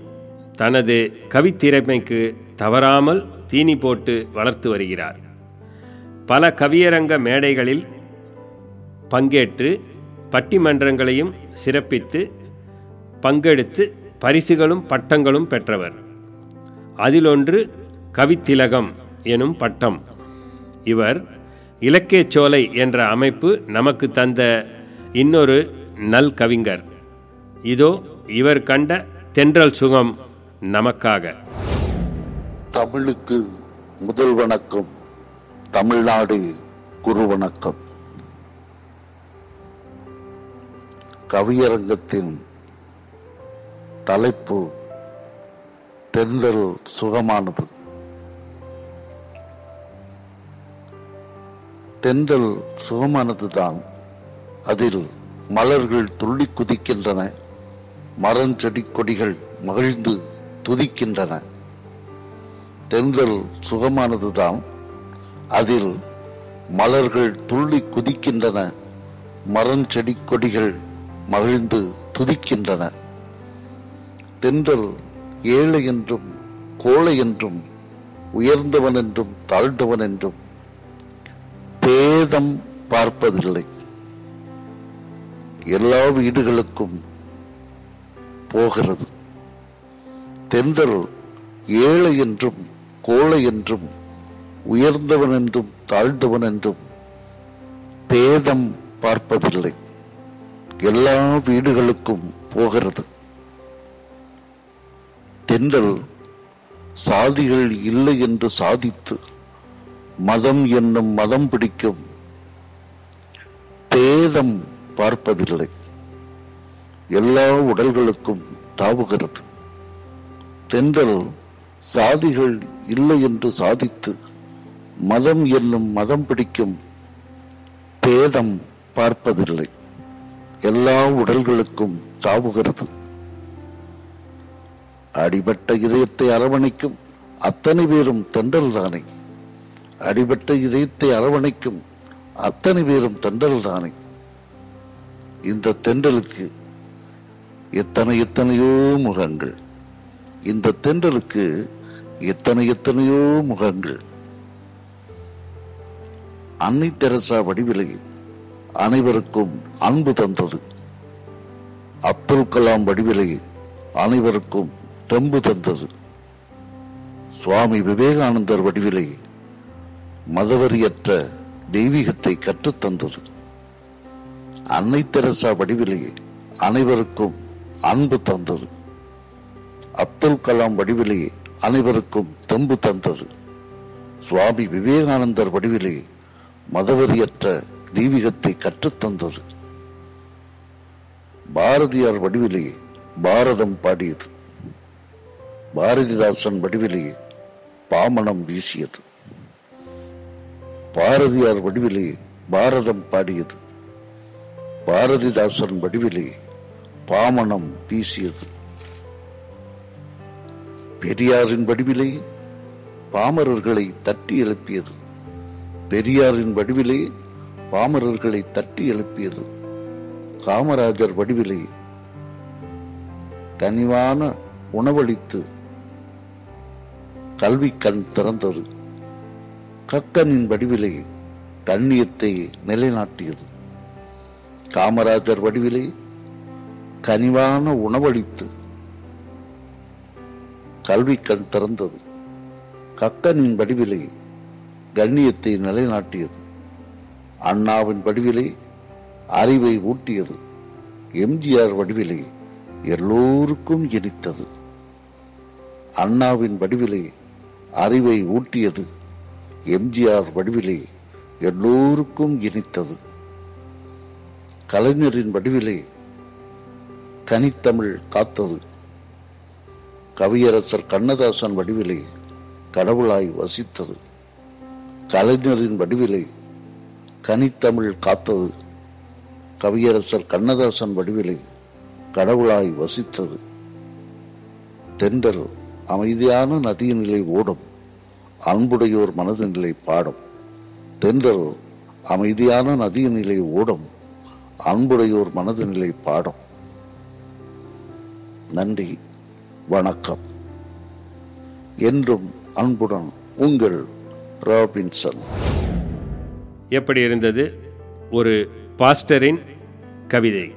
தனது கவித்திறமைக்கு தவறாமல் தீனி போட்டு வளர்த்து வருகிறார். பல கவியரங்க மேடைகளில் பங்கேற்று பட்டிமன்றங்களையும் சிறப்பித்து பங்கெடுத்து பரிசுகளும் பட்டங்களும் பெற்றவர். அதிலொன்று கவித்திலகம் எனும் பட்டம். இவர் இலக்கியச் சோலை என்ற அமைப்பு நமக்கு தந்த இன்னொரு நல் கவிஞர். இதோ இவர் கண்ட தென்றல் சுகம் நமக்காக. தமிழுக்கு முதல் வணக்கம் தமிழ்நாடு குரு வணக்கம். கவியரங்கத்தின் தலைப்பு தென்றல் சுகமானது. தென்றல் சுகமானதுதான் அதில் மலர்கள் துள்ளி குதிக்கின்றன மரஞ்செடி கொடிகள் மகிழ்ந்து துதிக்கின்றன. தென்றல் சுகமானதுதான். அதில் மலர்கள் துள்ளி குதிக்கின்றன. மரஞ்செடி கொடிகள் மகிழ்ந்து துதிக்கின்றன. தென்றல் ஏழை என்றும் கோழை என்றும் உயர்ந்தவன் என்றும் தாழ்ந்தவன் என்றும் பேதம் பார்ப்பதில்லை. எல்லா வீடுகளுக்கும் போகிறது. தென்றல் ஏழை என்றும் கோழை என்றும் உயர்ந்தவன் என்றும் தாழ்ந்தவன் என்றும் பேதம் பார்ப்பதில்லை. எல்லா வீடுகளுக்கும் போகிறது. தென்றல் சாதிகள் இல்லை என்று சாதித்து மதம் என்னும் மதம் பிடிக்கும். பேதம் பார்ப்பதில்லை. எல்லா உடல்களுக்கும் தாவுகிறது. தென்றல் சாதிகள் இல்லை என்று சாதித்து மதம் என்னும் மதம் பிடிக்கும் பேதம் பார்ப்பதில்லை. எல்லா உடல்களுக்கும் தாவுகிறது. அடிபட்ட இதயத்தை அரவணைக்கும் அத்தனை பேரும் தெண்டல் தானே அடிபட்ட இதயத்தை அரவணைக்கும் அத்தனை பேரும் தென்றல் தானே இந்த தென்றலுக்கு எத்தனை எத்தனையோ முகங்கள். இந்த தென்றலுக்கு எத்தனை எத்தனையோ முகங்கள். அன்னை தெரசா வடிவிலை அனைவருக்கும் அன்பு தந்தது. அப்துல் கலாம் வடிவிலை அனைவருக்கும் தெம்பு தந்தது. சுவாமி விவேகானந்தர் வடிவிலை மதவரியற்ற தெய்வீகத்தை கற்றுத்தந்தது அன்னை தெரசா வடிவிலை அனைவருக்கும் அன்பு தந்தது. அப்துல் கலாம் வடிவிலே அனைவருக்கும் தெம்பு தந்தது. சுவாமி விவேகானந்தர் வடிவிலே மதவெறியற்ற தெய்வீகத்தை கற்றுத்தந்தது பாரதியார் வடிவிலே பாரதம் பாடியது. பாரதிதாசன் வடிவிலே பாமணம் வீசியது. பாரதியார் வடிவிலே பாரதம் பாடியது. பாரதிதாசன் வடிவிலே பாமணம் வீசியது. பெரியாரின் வடிவிலே பாமரர்களை தட்டி எழுப்பியது. பெரியாரின் வடிவிலே பாமரர்களை தட்டி எழுப்பியது. காமராஜர் வடிவிலே கனிவான உணவளித்து கல்வி கண் திறந்தது. கக்கனின் வடிவிலே கண்ணியத்தை நிலைநாட்டியது. காமராஜர் வடிவிலே கனிவான உணவளித்து கல்வி கண் திறந்தது. கக்கனின் வடிவிலே கண்ணியத்தை நிலைநாட்டியது. அண்ணாவின் வடிவிலே அறிவை ஊட்டியது. எம்ஜிஆர் வடிவிலே எல்லோருக்கும் இனித்தது அண்ணாவின் வடிவிலே அறிவை ஊட்டியது. எம்ஜிஆர் வடிவிலே எல்லோருக்கும் இனித்தது கலைஞரின் வடிவிலே கனித்தமிழ் காத்தது. கவியரசர் கண்ணதாசன் வடிவிலே கடவுளாய் வசித்தது. கலைஞரின் வடிவிலே கனித்தமிழ் காத்தது. கவியரசர் கண்ணதாசன் வடிவிலே கடவுளாய் வசித்தது. தென்றல் அமைதியான நதியினிலை ஓடும். அன்புடையோர் மனதினிலை பாடும். தென்றல் அமைதியான நதியினிலை ஓடும். அன்புடையோர் மனதினிலை பாடும். நன்றி. வணக்கம். என்றும் அன்புடன் உங்கள் ராபின்சன். எப்படி இருந்தது? ஒரு பாஸ்டரின் கவிதை.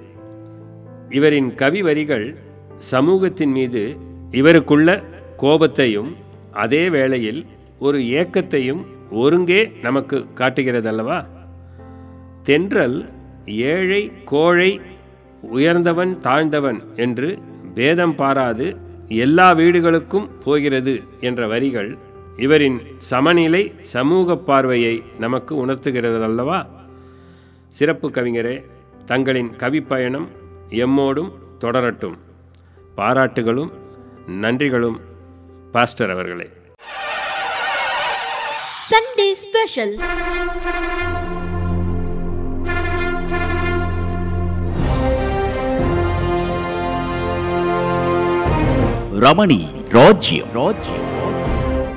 இவரின் கவி வரிகள் சமூகத்தின் மீது இவருக்குள்ள கோபத்தையும் அதே வேளையில் ஒரு ஏக்கத்தையும் ஒருங்கே நமக்கு காட்டுகிறதல்லவா? தென்றல் ஏழை கோழை உயர்ந்தவன் தாழ்ந்தவன் என்று பேதம் பாராது எல்லா வீடுகளுக்கும் போகிறது என்ற வரிகள் இவரின் சமநிலை சமூக பார்வையை நமக்கு உணர்த்துகிறது அல்லவா? சிறப்பு கவிஞரே தங்களின் கவிப்பயணம் எம்மோடும் தொடரட்டும். பாராட்டுகளும் நன்றிகளும் பாஸ்டர் அவர்களே. சண்டே ஸ்பெஷல் ரமணி ராஜ்யம். ராஜ்யம்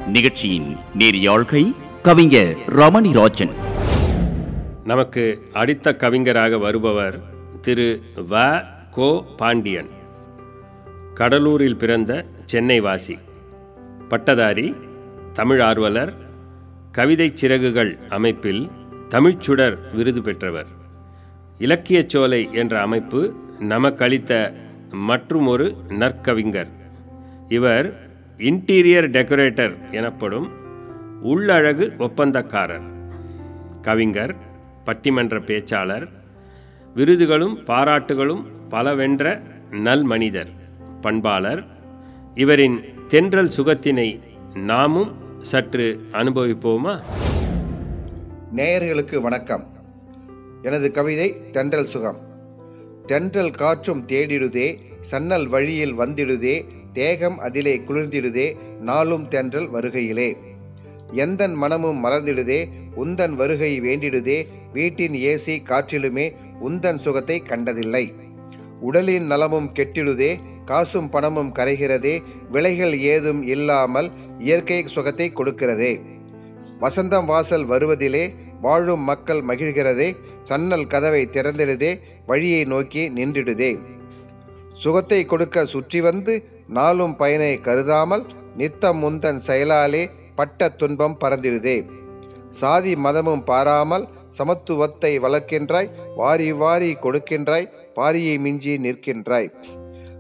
நிகழ்ச்சியின் நேரியாழ்கை கவிஞர் ரமணி ராஜன். நமக்கு அடுத்த கவிஞராக வருபவர் திரு வ. கோ. பாண்டியன். கடலூரில் பிறந்த சென்னை வாசி பட்டதாரி தமிழ் ஆர்வலர் கவிதைச் சிறகுகள் அமைப்பில் தமிழ்ச்சுடர் விருது பெற்றவர். இலக்கியச் சோலை என்ற அமைப்பு நமக்களித்த மற்றுமொரு நற்கவிஞர். இவர் இன்டீரியர் டெக்கரேட்டர் எனப்படும் உள்ளழகு ஒப்பந்தக்காரர் கவிஞர் பட்டிமன்ற பேச்சாளர் விருதுகளும் பாராட்டுகளும் பல வென்ற நல் மனிதர் பண்பாளர். இவரின் தென்றல் சுகத்தினை நாமும் சற்று அனுபவிப்போமா? நேயர்களுக்கு வணக்கம். எனது கவிதை தென்றல் சுகம். தென்றல் காற்றும் தேடிடுதே சன்னல் வழியில் வந்திடுதே தேகம் அதிலே குளிர்ந்திடுதே நாளும் தென்றல் வருகையிலே. எந்தன் மனமும் மலர்ந்திடுதே உந்தன் வருகை வேண்டிடுதே வீட்டின் ஏசி காற்றிலுமே உந்தன் சுகத்தை கண்டதில்லை. உடலின் நலமும் கெட்டிடுதே காசும் பணமும் கரைகிறதே விலைகள் ஏதும் இல்லாமல் இயற்கை சுகத்தை கொடுக்கிறதே. வசந்தம் வாசல் வருவதிலே வாழும் மக்கள் மகிழ்கிறதே சன்னல் கதவை திறந்திடுதே வழியை நோக்கி நின்றிடுதே. சுகத்தை கொடுக்க சுற்றி வந்து நாளும் பயனை கருதாமல் நித்தம் முந்தன் செயலாலே பட்ட துன்பம் பறந்திடுதே சாதி மதமும் பாராமல் சமத்துவத்தை வளர்க்கின்றாய் வாரி வாரி கொடுக்கின்றாய் பாரியை மிஞ்சி நிற்கின்றாய்.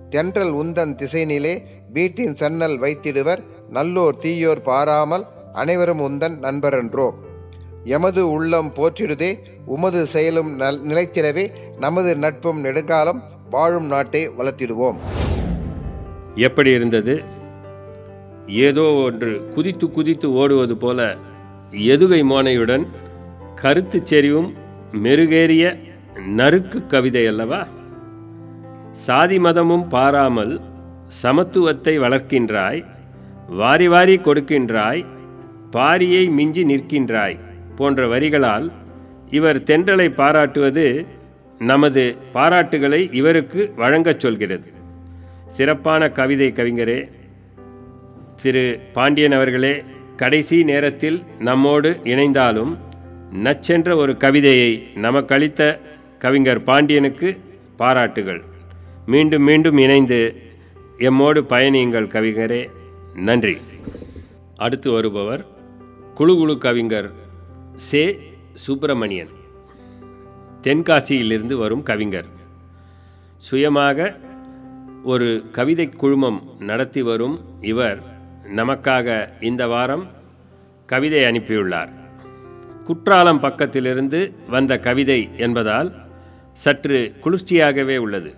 தென்றல் உந்தன் திசைநிலே வீட்டின் சன்னல் வைத்திடுவர் நல்லோர் தீயோர் பாராமல் அனைவரும் உந்தன் நண்பரன்றோ. எமது உள்ளம் போற்றிடுதே உமது செயலும் நல் நிலைத்திடவே நமது நட்பும் நெடுங்காலம் வாழும் நாட்டை வளர்த்திடுவோம். எப்படி இருந்தது? ஏதோ ஒன்று குதித்து குதித்து ஓடுவது போல எதுகை மோனையுடன் கருத்துச் செறிவும் மெருகேறிய நறுக்கு கவிதை அல்லவா? சாதி மதமும் பாராமல் சமத்துவத்தை வளர்க்கின்றாய் வாரி வாரி கொடுக்கின்றாய் பாரியை மிஞ்சி நிற்கின்றாய் போன்ற வரிகளால் இவர் தென்றலை பாராட்டுவது நமது பாராட்டுகளை இவருக்கு வழங்கச் சொல்கிறது. சிறப்பான கவிதை கவிஞரே திரு பாண்டியன் அவர்களே கடைசி நேரத்தில் நம்மோடு இணைந்தாலும் நச்சென்ற ஒரு கவிதையை நமக்களித்த கவிஞர் பாண்டியனுக்கு பாராட்டுகள். மீண்டும் மீண்டும் இணைந்து எம்மோடு பயணியுங்கள் கவிஞரே. நன்றி. அடுத்து வருபவர் குழு குழு கவிஞர் சே. சுப்பிரமணியன். தென்காசியிலிருந்து வரும் கவிஞர். சுயமாக ஒரு கவிதை குழுமம் நடத்தி வரும் இவர் நமக்காக இந்த வாரம் கவிதை அனுப்பியுள்ளார். குற்றாலம் பக்கத்திலிருந்து வந்த கவிதை என்பதால் சற்று குளிர்ச்சியாகவே உள்ளது.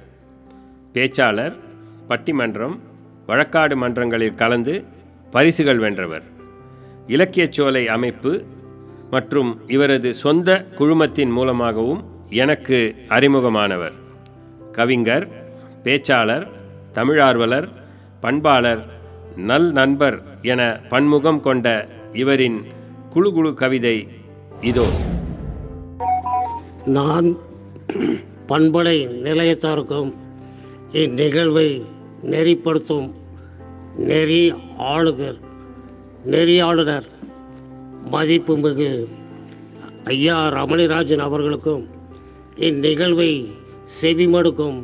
பேச்சாளர் பட்டிமன்றம் வழக்காடு மன்றங்களில் கலந்து பரிசுகள் வென்றவர். இலக்கியச் சோலை அமைப்பு மற்றும் இவரது சொந்த குழுமத்தின் மூலமாகவும் எனக்கு அறிமுகமானவர். கவிஞர் பேச்சாளர் தமிழார்வலர் பண்பாளர் நல் நண்பர் என பன்முகம் கொண்ட இவரின் குழு குழு கவிதை இதோ. நான் பண்படை நிலையத்தாருக்கும் இந்நிகழ்வை நெறிப்படுத்தும் நெறி ஆளுகர் நெறியாளுநர் மதிப்புமிகு ஐயா ரமணிராஜன் அவர்களுக்கும் இந்நிகழ்வை செவிமடுக்கும்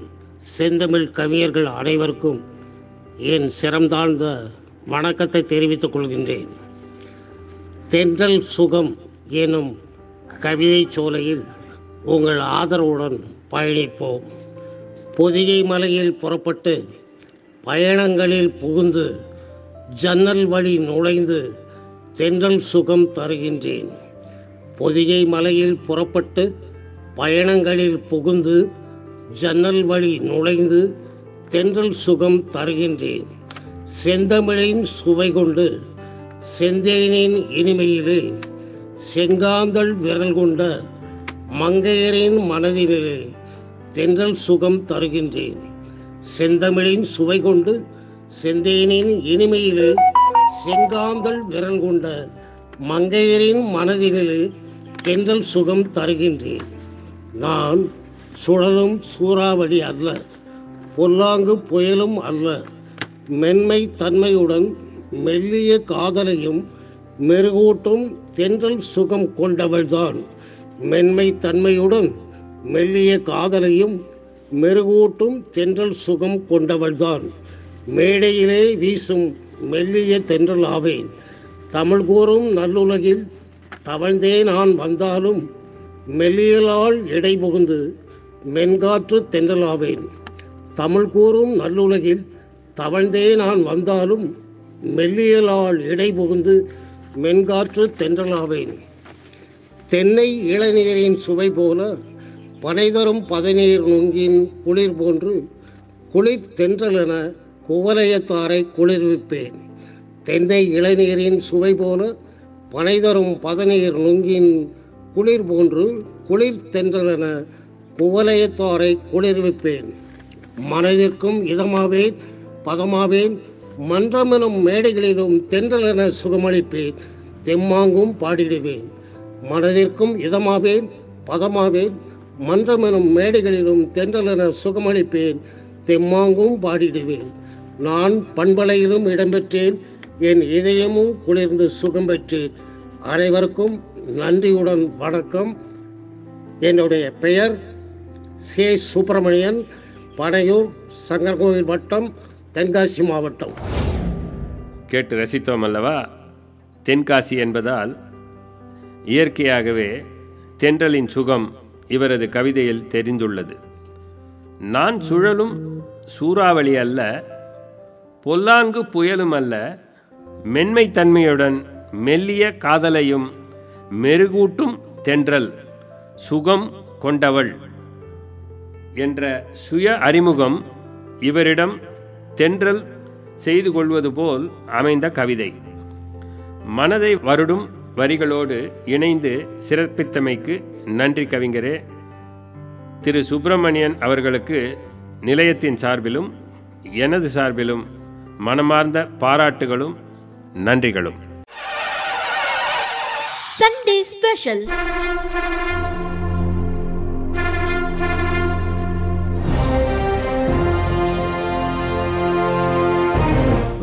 செந்தமிழ் கவிஞர்கள் அனைவருக்கும் என் சிரம்தாழ்ந்த வணக்கத்தை தெரிவித்துக் கொள்கின்றேன். தென்றல் சுகம் எனும் கவிதை சோலையில் உங்கள் ஆதரவுடன் பயணிப்போம். பொதிகை மலையில் புறப்பட்டு பயணங்களில் புகுந்து ஜன்னல் வழி நுழைந்து தென்றல் சுகம் தருகின்றேன். பொதிகை மலையில் புறப்பட்டு பயணங்களில் புகுந்து ஜன்னல் வழி நுழைந்து தென்றல் சுகம் தருகின்றேன். செந்தமிழின் சுவை கொண்டு செந்தேனின் இனிமையிலே செங்காந்தள் விரல் கொண்ட மங்கையரின் மனதினிலே தென்றல் சுகம் தருகின்றேன். செந்தமிழின் சுவை கொண்டு செந்தேனின் இனிமையிலே செங்காந்தல் விரல் கொண்ட மங்கையரின் மனதினிலே தென்றல் சுகம் தருகின்றேன். நான் சுழலும் சூறாவளி அல்ல பொல்லாங்கு புயலும் அல்ல. மென்மை தன்மையுடன் மெல்லிய காதலையும் மெருகூட்டும் தென்றல் சுகம் கொண்டவள்தான். மென்மை தன்மையுடன் மெல்லிய காதலையும் மெருகூட்டும் தென்றல் சுகம் கொண்டவள்தான். மேடையிலே வீசும் மெல்லிய தென்றல் ஆவேன் தமிழ் கூறும் நல்லுலகில் தவழ்ந்தே நான் வந்தாலும் மெல்லியலால் இடை புகுந்து மென்காற்று தென்றலாவேன். தமிழ் கூறும் நல்லுலகில் தவழ்ந்தே நான் வந்தாலும் மெல்லியலால் இடை புகுந்து மென்காற்று தென்றலாவேன். தென்னை இளநீரின் சுவை போல பனைதரும் பதநீர் நுங்கின் குளிர் போன்று குளிர் தென்றலென குவலயத்தாரை குளிர்விப்பேன். தென்னை இளநீரின் சுவை போல பனைதரும் பதநீர் நுங்கின் குளிர் போன்று குளிர் தென்றலென குவலயத்தாரை குளிர்விப்பேன். மனதிற்கும் இதமாவேன் பதமாவேன் மன்றமெனும் மேடைகளிலும் தென்றலென சுகமளிப்பேன். தெம்மாங்கும் பாடிடுவேன். மனதிற்கும் இதமாவேன் பதமாவேன் மன்றமெனும் மேடைகளிலும் தென்றலென சுகமளிப்பேன். தெம்மாங்கும் பாடிடுவேன். நான் பண்பலையிலும் இடம்பெற்றேன். என் இதயமும் குளிர்ந்து சுகம் பெற்றேன் அனைவருக்கும் நன்றியுடன் வணக்கம். என்னுடைய பெயர் சே சுப்பிரமணியன் பனையூர் சங்கரகோவில் வட்டம் தென்காசி மாவட்டம். கேட்டு ரசித்தோம் அல்லவா? தென்காசி என்பதால் இயற்கையாகவே தென்றலின் சுகம் இவரது கவிதையில் தெரிந்துள்ளது. நான் சுழலும் சூறாவளி அல்ல பொல்லாங்கு புயலும் அல்ல மென்மை தன்மையுடன் மெல்லிய காதலையும் மெருகூட்டும் தென்றல் சுகம் கொண்டவள். என்ற சுய அறிமுகம் இவரிடம் தென்றல் செய்து கொள்வது போல் அமைந்த கவிதை. மனதை வருடும் வரிகளோடு இணைந்து சிறப்பித்தமைக்கு நன்றி கவிஞரே. திரு சுப்பிரமணியன் அவர்களுக்கு நிலையத்தின் சார்பிலும் எனது சார்பிலும் மனமார்ந்த பாராட்டுகளும் நன்றிகளும். சண்டே ஸ்பெஷல்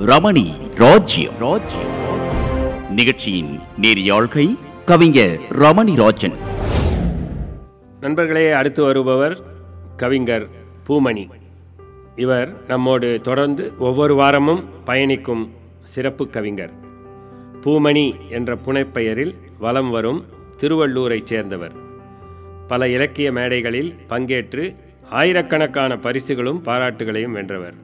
ரமணி ராஜ்யம். ராஜ்யம் நிகழ்ச்சியின் நேரியாழ்கை கவிஞர் ரமணி ராஜன். நண்பர்களே அடுத்து வருபவர் கவிஞர் பூமணி. இவர் நம்மோடு தொடர்ந்து ஒவ்வொரு வாரமும் பயணிக்கும் சிறப்பு கவிஞர். பூமணி என்ற புனைப்பெயரில் வலம் வரும் திருவள்ளூரைச் சேர்ந்தவர். பல இலக்கிய மேடைகளில் பங்கேற்று ஆயிரக்கணக்கான பரிசுகளும் பாராட்டுகளையும் வென்றவர்.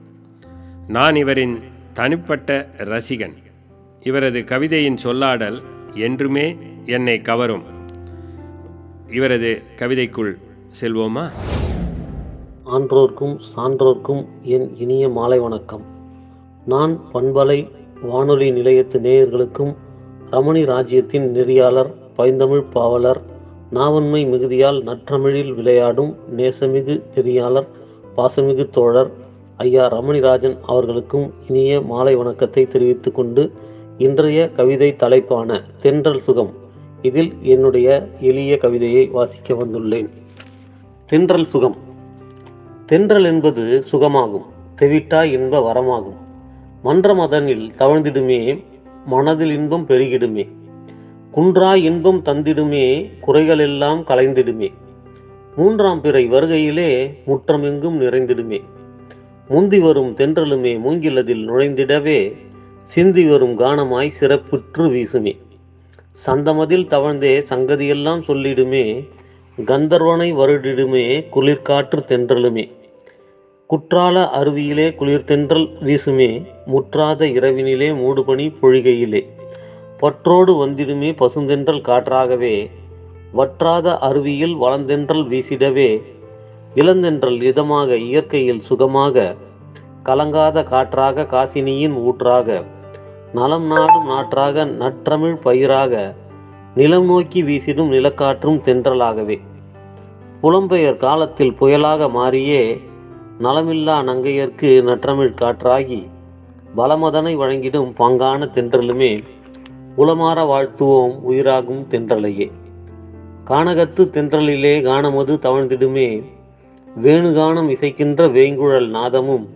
நான் இவரின் தனிப்பட்ட ரசிகன். இவரது கவிதையின் சொல்லாடல் என்றுமே என்னை கவரும் இவரது கவிதைக்குள் செல்வோமா? ஆன்றோர்க்கும் சான்றோர்க்கும் என் இனிய மாலை வணக்கம். நான் பண்பலை வானொலி நிலையத்து நேயர்களுக்கும் ரமணி ராஜ்யத்தின் நெறியாளர் பைந்தமிழ் பாவலர் நாவன்மை மிகுதியால் நற்றமிழில் விளையாடும் நேசமிகு நெறியாளர் பாசமிகு தோழர் ஐயா ரமணிராஜன் அவர்களுக்கும் இனிய மாலை வணக்கத்தை தெரிவித்து கொண்டு இன்றைய கவிதை தலைப்பான தென்றல் சுகம். இதில் என்னுடைய எளிய கவிதையை வாசிக்க வந்துள்ளேன். தென்றல் சுகம். தென்றல் என்பது சுகமாகும் தெவிட்டா இன்ப வரமாகும். மன்ற மதனில் தவழ்ந்திடுமே மனதில் இன்பம் பெருகிடுமே. குன்றா இன்பம் தந்திடுமே குறைகளெல்லாம் கலைந்திடுமே. மூன்றாம் பிறை வருகையிலே முற்றமெங்கும் நிறைந்திடுமே. முந்தி வரும் தென்றலுமே மூங்கிலதில் நுழைந்திடவே சிந்தி வரும் கானமாய் சிறப்புற்று வீசுமே. சந்தமதில் தவழ்ந்தே சங்கதியெல்லாம் சொல்லிடுமே கந்தர்வனை வருடிடுமே குளிர்காற்று தென்றலுமே. குற்றால அருவியிலே குளிர் தென்றல் வீசுமே முற்றாத இரவினிலே மூடுபனி பொழிகையிலே. பற்றோடு வந்திடுமே பசுந்தென்றல் காற்றாகவே வற்றாத அருவியில் வளந்தென்றல் வீசிடவே இளந்தென்றல் இதமாக இயற்கையில் சுகமாக கலங்காத காற்றாக காசினியின் ஊற்றாக நலம் நாடும் நாற்றாக நற்றமிழ் பயிராக நிலம் நோக்கி வீசிடும் நிலக்காற்றும் தென்றலாகவே. புலம்பெயர் காலத்தில் புயலாக மாறியே நலமில்லா நங்கையர்க்கு நற்றமிழ் காற்றாகி பலமதனை வழங்கிடும் பங்கான தென்றலுமே உளமாற வாழ்த்துவோம் உயிராகும் தென்றலையே. கானகத்து தென்றலிலே கானமது தவழ்ந்திடுமே வேணுகானம் இசைக்கின்ற வேங்குழல் நாதமும்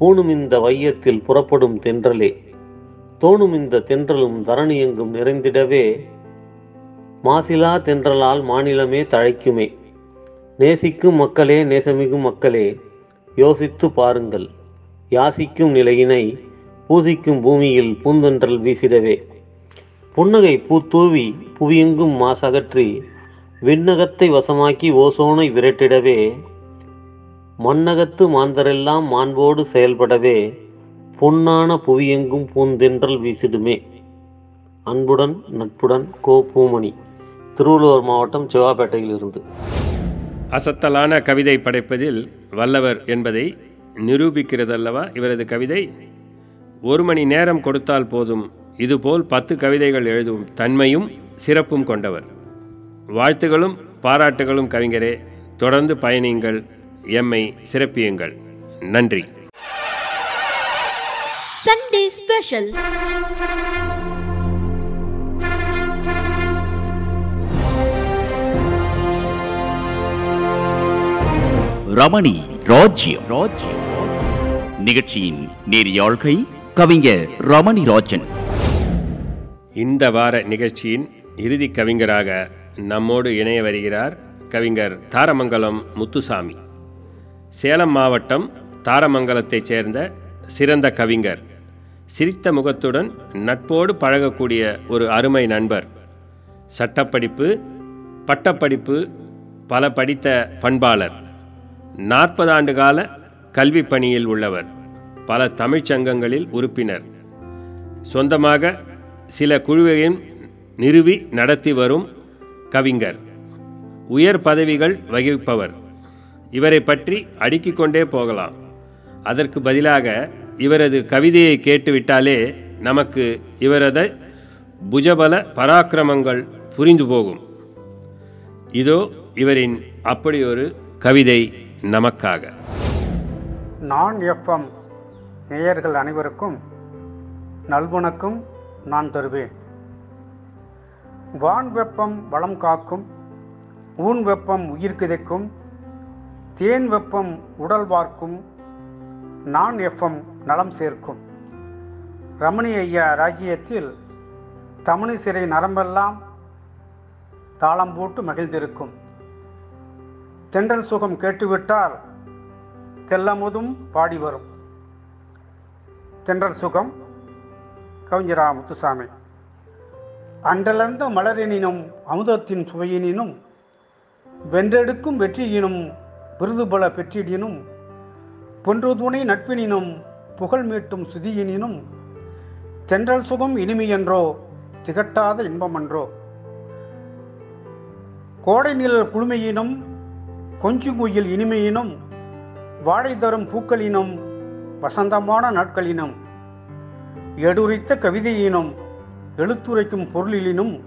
பூணும் இந்த வையத்தில் புறப்படும் தென்றலே. தோணும் இந்த தென்றலும் தரணி எங்கும் நிறைந்திடவே மாசிலா தென்றலால் மாநிலமே தழைக்குமே. நேசிக்கும் மக்களே நேசமிகும் மக்களே யோசித்து பாருங்கள். யாசிக்கும் நிலையினை பூசிக்கும் பூமியில் பூந்தென்றல் வீசிடவே. புன்னகை பூத்தூவி புவியெங்கும் மாசகற்றி விண்ணகத்தை வசமாக்கி ஓசோனை விரட்டிடவே. மன்னகத்து மாந்தரெல்லாம் மாண்போடு செயல்படவே பொன்னான புவியெங்கும் பூந்தென்றல் வீசிடுமே. அன்புடன் நட்புடன் கோ பூமணி திருவள்ளுவர் மாவட்டம் சிவாப்பேட்டையிலிருந்து அசத்தலான கவிதை படைப்பதில் வல்லவர் என்பதை நிரூபிக்கிறதல்லவா இவரது கவிதை? ஒரு மணி நேரம் கொடுத்தால் போதும் இதுபோல் பத்து கவிதைகள் எழுதும் தன்மையும் சிறப்பும் கொண்டவர். வாழ்த்துகளும் பாராட்டுகளும் கவிஞரே தொடர்ந்து பயணியுங்கள். எம்மை சிறப்பியுங்கள். நன்றி. Sunday Special. ரமணி ராஜ்யம். ராஜ்யம் நிகழ்ச்சியின் நேரியாழ்கை கவிஞர் ரமணி ராஜன். இந்த வார நிகழ்ச்சியின் இறுதி கவிஞராக நம்மோடு இணைய வருகிறார் கவிஞர் தாரமங்கலம் முத்துசாமி. சேலம் மாவட்டம் தாரமங்கலத்தைச் சேர்ந்த சிறந்த கவிஞர். சிரித்த முகத்துடன் நட்போடு பழகக்கூடிய ஒரு அருமை நண்பர். சட்டப்படிப்பு பட்டப்படிப்பு பல படித்த பண்பாளர். நாற்பது ஆண்டு கால கல்வி பணியில் உள்ளவர். பல தமிழ்ச்சங்கங்களில் உறுப்பினர். சொந்தமாக சில குழுவையும் நிறுவி நடத்தி வரும் கவிஞர். உயர் பதவிகள் வகிப்பவர். இவரை பற்றி அடுக்கிக் கொண்டே போகலாம். அதற்கு பதிலாக இவரது கவிதையை கேட்டுவிட்டாலே நமக்கு இவரது புஜபல பராக்கிரமங்கள் புரிந்து போகும். இதோ இவரின் அப்படி ஒரு கவிதை நமக்காக. நான் எஃப்எம் நேயர்கள் அனைவருக்கும் நல்வணக்கம் நான் தருவேன். வான் வெப்பம் வளம் காக்கும் ஊன் வெப்பம் உயிர் கிதைக்கும் தேன் வெப்பம் உடல் வார்க்கும் நான் எஃப்எம் நலம் சேர்க்கும். ரமணி ஐயா ராஜ்யத்தில் தமிழ் சிறை நரம்பெல்லாம் தாளம் போட்டு மகிழ்ந்திருக்கும். தென்றல் சுகம் கேட்டுவிட்டால் தெல்லமுதும் பாடி வரும். தென்றல் சுகம் கவிஞரா முத்துசாமி அன்றலர்ந்த மலரினினும் அமுதத்தின் சுவையினினும் வென்றெடுக்கும் வெற்றியினும் விருது பல பெற்றிடினும் பொன்று துணை நட்பினினும் புகழ் மீட்டும் சுதியினினும் தென்றல் சுகம் இனிமையன்றோ திகட்டாத இன்பமன்றோ. கோடை நிழல் குளுமையினும் கொஞ்சுங்குயில் இனிமையினும் வாழை தரும் பூக்களினும் வசந்தமான நாட்களினும் எடுரித்த கவிதையினும் எழுத்துரைக்கும் பொருளிலினும்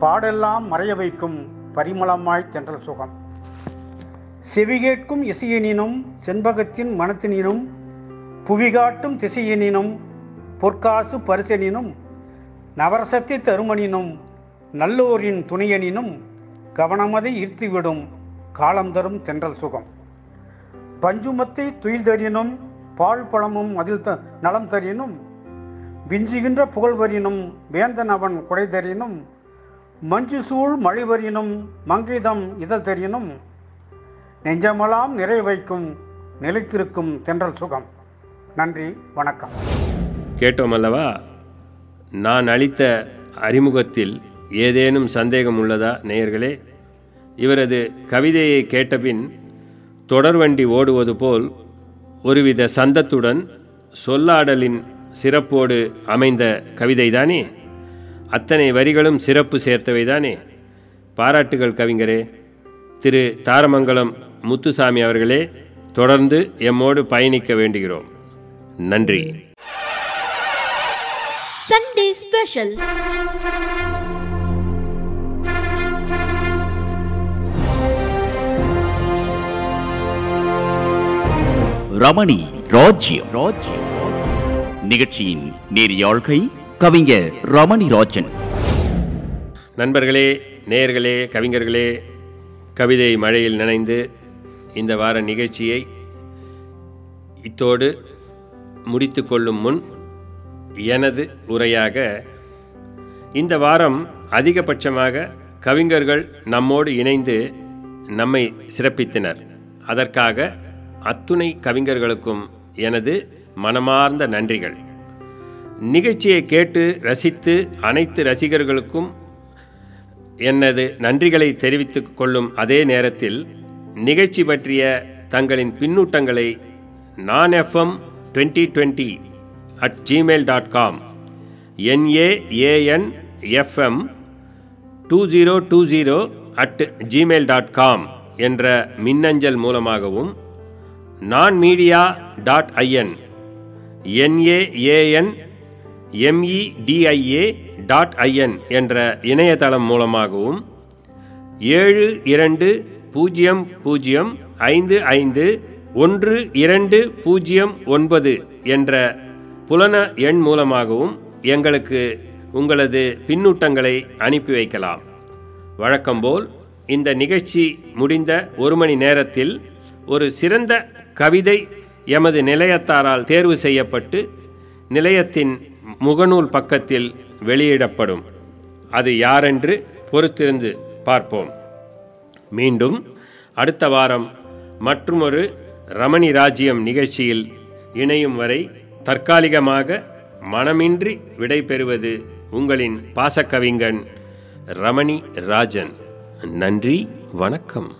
பாடெல்லாம் மறைய வைக்கும் பரிமளமாய் தென்றல் சுகம். செவிகேட்கும் இசையினினும் செண்பகத்தின் மனத்தினினும் புவிகாட்டும் திசையினினும் பொற்காசு பரிசனினும் நவரசத்தை தருமனினும் நல்லோரின் துணையனினும் கவனமதை ஈர்த்துவிடும் காலம் தரும் தென்றல் சுகம். பஞ்சுமத்தை துயில் தரினும் பால் பழமும் அதில் த நலம் தரினும் விஞ்சுகின்ற புகழ்வரினும் வேந்தன் அவன் குடை தரினும் மஞ்சு சூழ் மழிவரினும் மங்கிதம் இதழ் தரினும் நெஞ்சமெல்லாம் நிறை வைக்கும் நிலைத்திருக்கும் தென்றல் சுகம். நன்றி வணக்கம். கேட்டோம் அல்லவா? நான் அளித்த அறிமுகத்தில் ஏதேனும் சந்தேகம் உள்ளதா நேயர்களே? இவரது கவிதையை கேட்டபின் தொடர்வண்டி ஓடுவது போல் ஒருவித சந்தத்துடன் சொல்லாடலின் சிறப்போடு அமைந்த கவிதைதானே? அத்தனை வரிகளும் சிறப்பு சேர்த்தவைதானே? பாராட்டுகள் கவிஞரே. திரு தாரமங்கலம் முத்துசாமி அவர்களே தொடர்ந்து எம்மோடு பயணிக்க வேண்டுகிறோம். நன்றி. Sunday Special. ரமணி ராஜ்யம். ராஜ்யம் நிகழ்ச்சியின் நேரியாழ்கை கவிஞர் ரமணி ராஜன். நண்பர்களே நேயர்களே கவிஞர்களே கவிதை மழையில் நனைந்து இந்த வார நிகழ்ச்சியை இத்தோடு முடித்து கொள்ளும் முன் எனது உரையாக இந்த வாரம் அதிகபட்சமாக கவிஞர்கள் நம்மோடு இணைந்து நம்மை சிறப்பித்தனர். அதற்காக அத்துணை கவிஞர்களுக்கும் எனது மனமார்ந்த நன்றிகள். நிகழ்ச்சியை கேட்டு ரசித்து அனைத்து ரசிகர்களுக்கும் எனது நன்றிகளை தெரிவித்துக் கொள்ளும் அதே நேரத்தில் நிகழ்ச்சி பற்றிய தங்களின் பின்னூட்டங்களை Naan FM twenty twenty at Gmail dot com N A A N FM two zero two zero at Gmail dot com என்ற மின்னஞ்சல் மூலமாகவும் Naan media dot I N N A A N M E D I A dot I N என்ற இணையதளம் மூலமாகவும் ஏழு இரண்டு பூஜ்ஜியம் பூஜ்ஜியம் ஐந்து ஐந்து ஒன்று இரண்டு பூஜ்ஜியம் ஒன்பது என்ற புலன எண் மூலமாகவும் எங்களுக்கு உங்களது பின்னூட்டங்களை அனுப்பி வைக்கலாம். வழக்கம்போல் இந்த நிகழ்ச்சி முடிந்த ஒரு மணி நேரத்தில் ஒரு சிறந்த கவிதை எமது நிலையத்தாரால் தேர்வு செய்யப்பட்டு நிலையத்தின் முகநூல் பக்கத்தில் வெளியிடப்படும். அது யாரென்று பொறுத்திருந்து பார்ப்போம். மீண்டும் அடுத்த வாரம் மற்றுமொரு ரமணி ராஜ்யம் நிகழ்ச்சியில் இணையும் வரை தற்காலிகமாக மனமின்றி விடைபெறுவது உங்களின் பாசக்கவிஞன் ரமணி ராஜன். நன்றி வணக்கம்.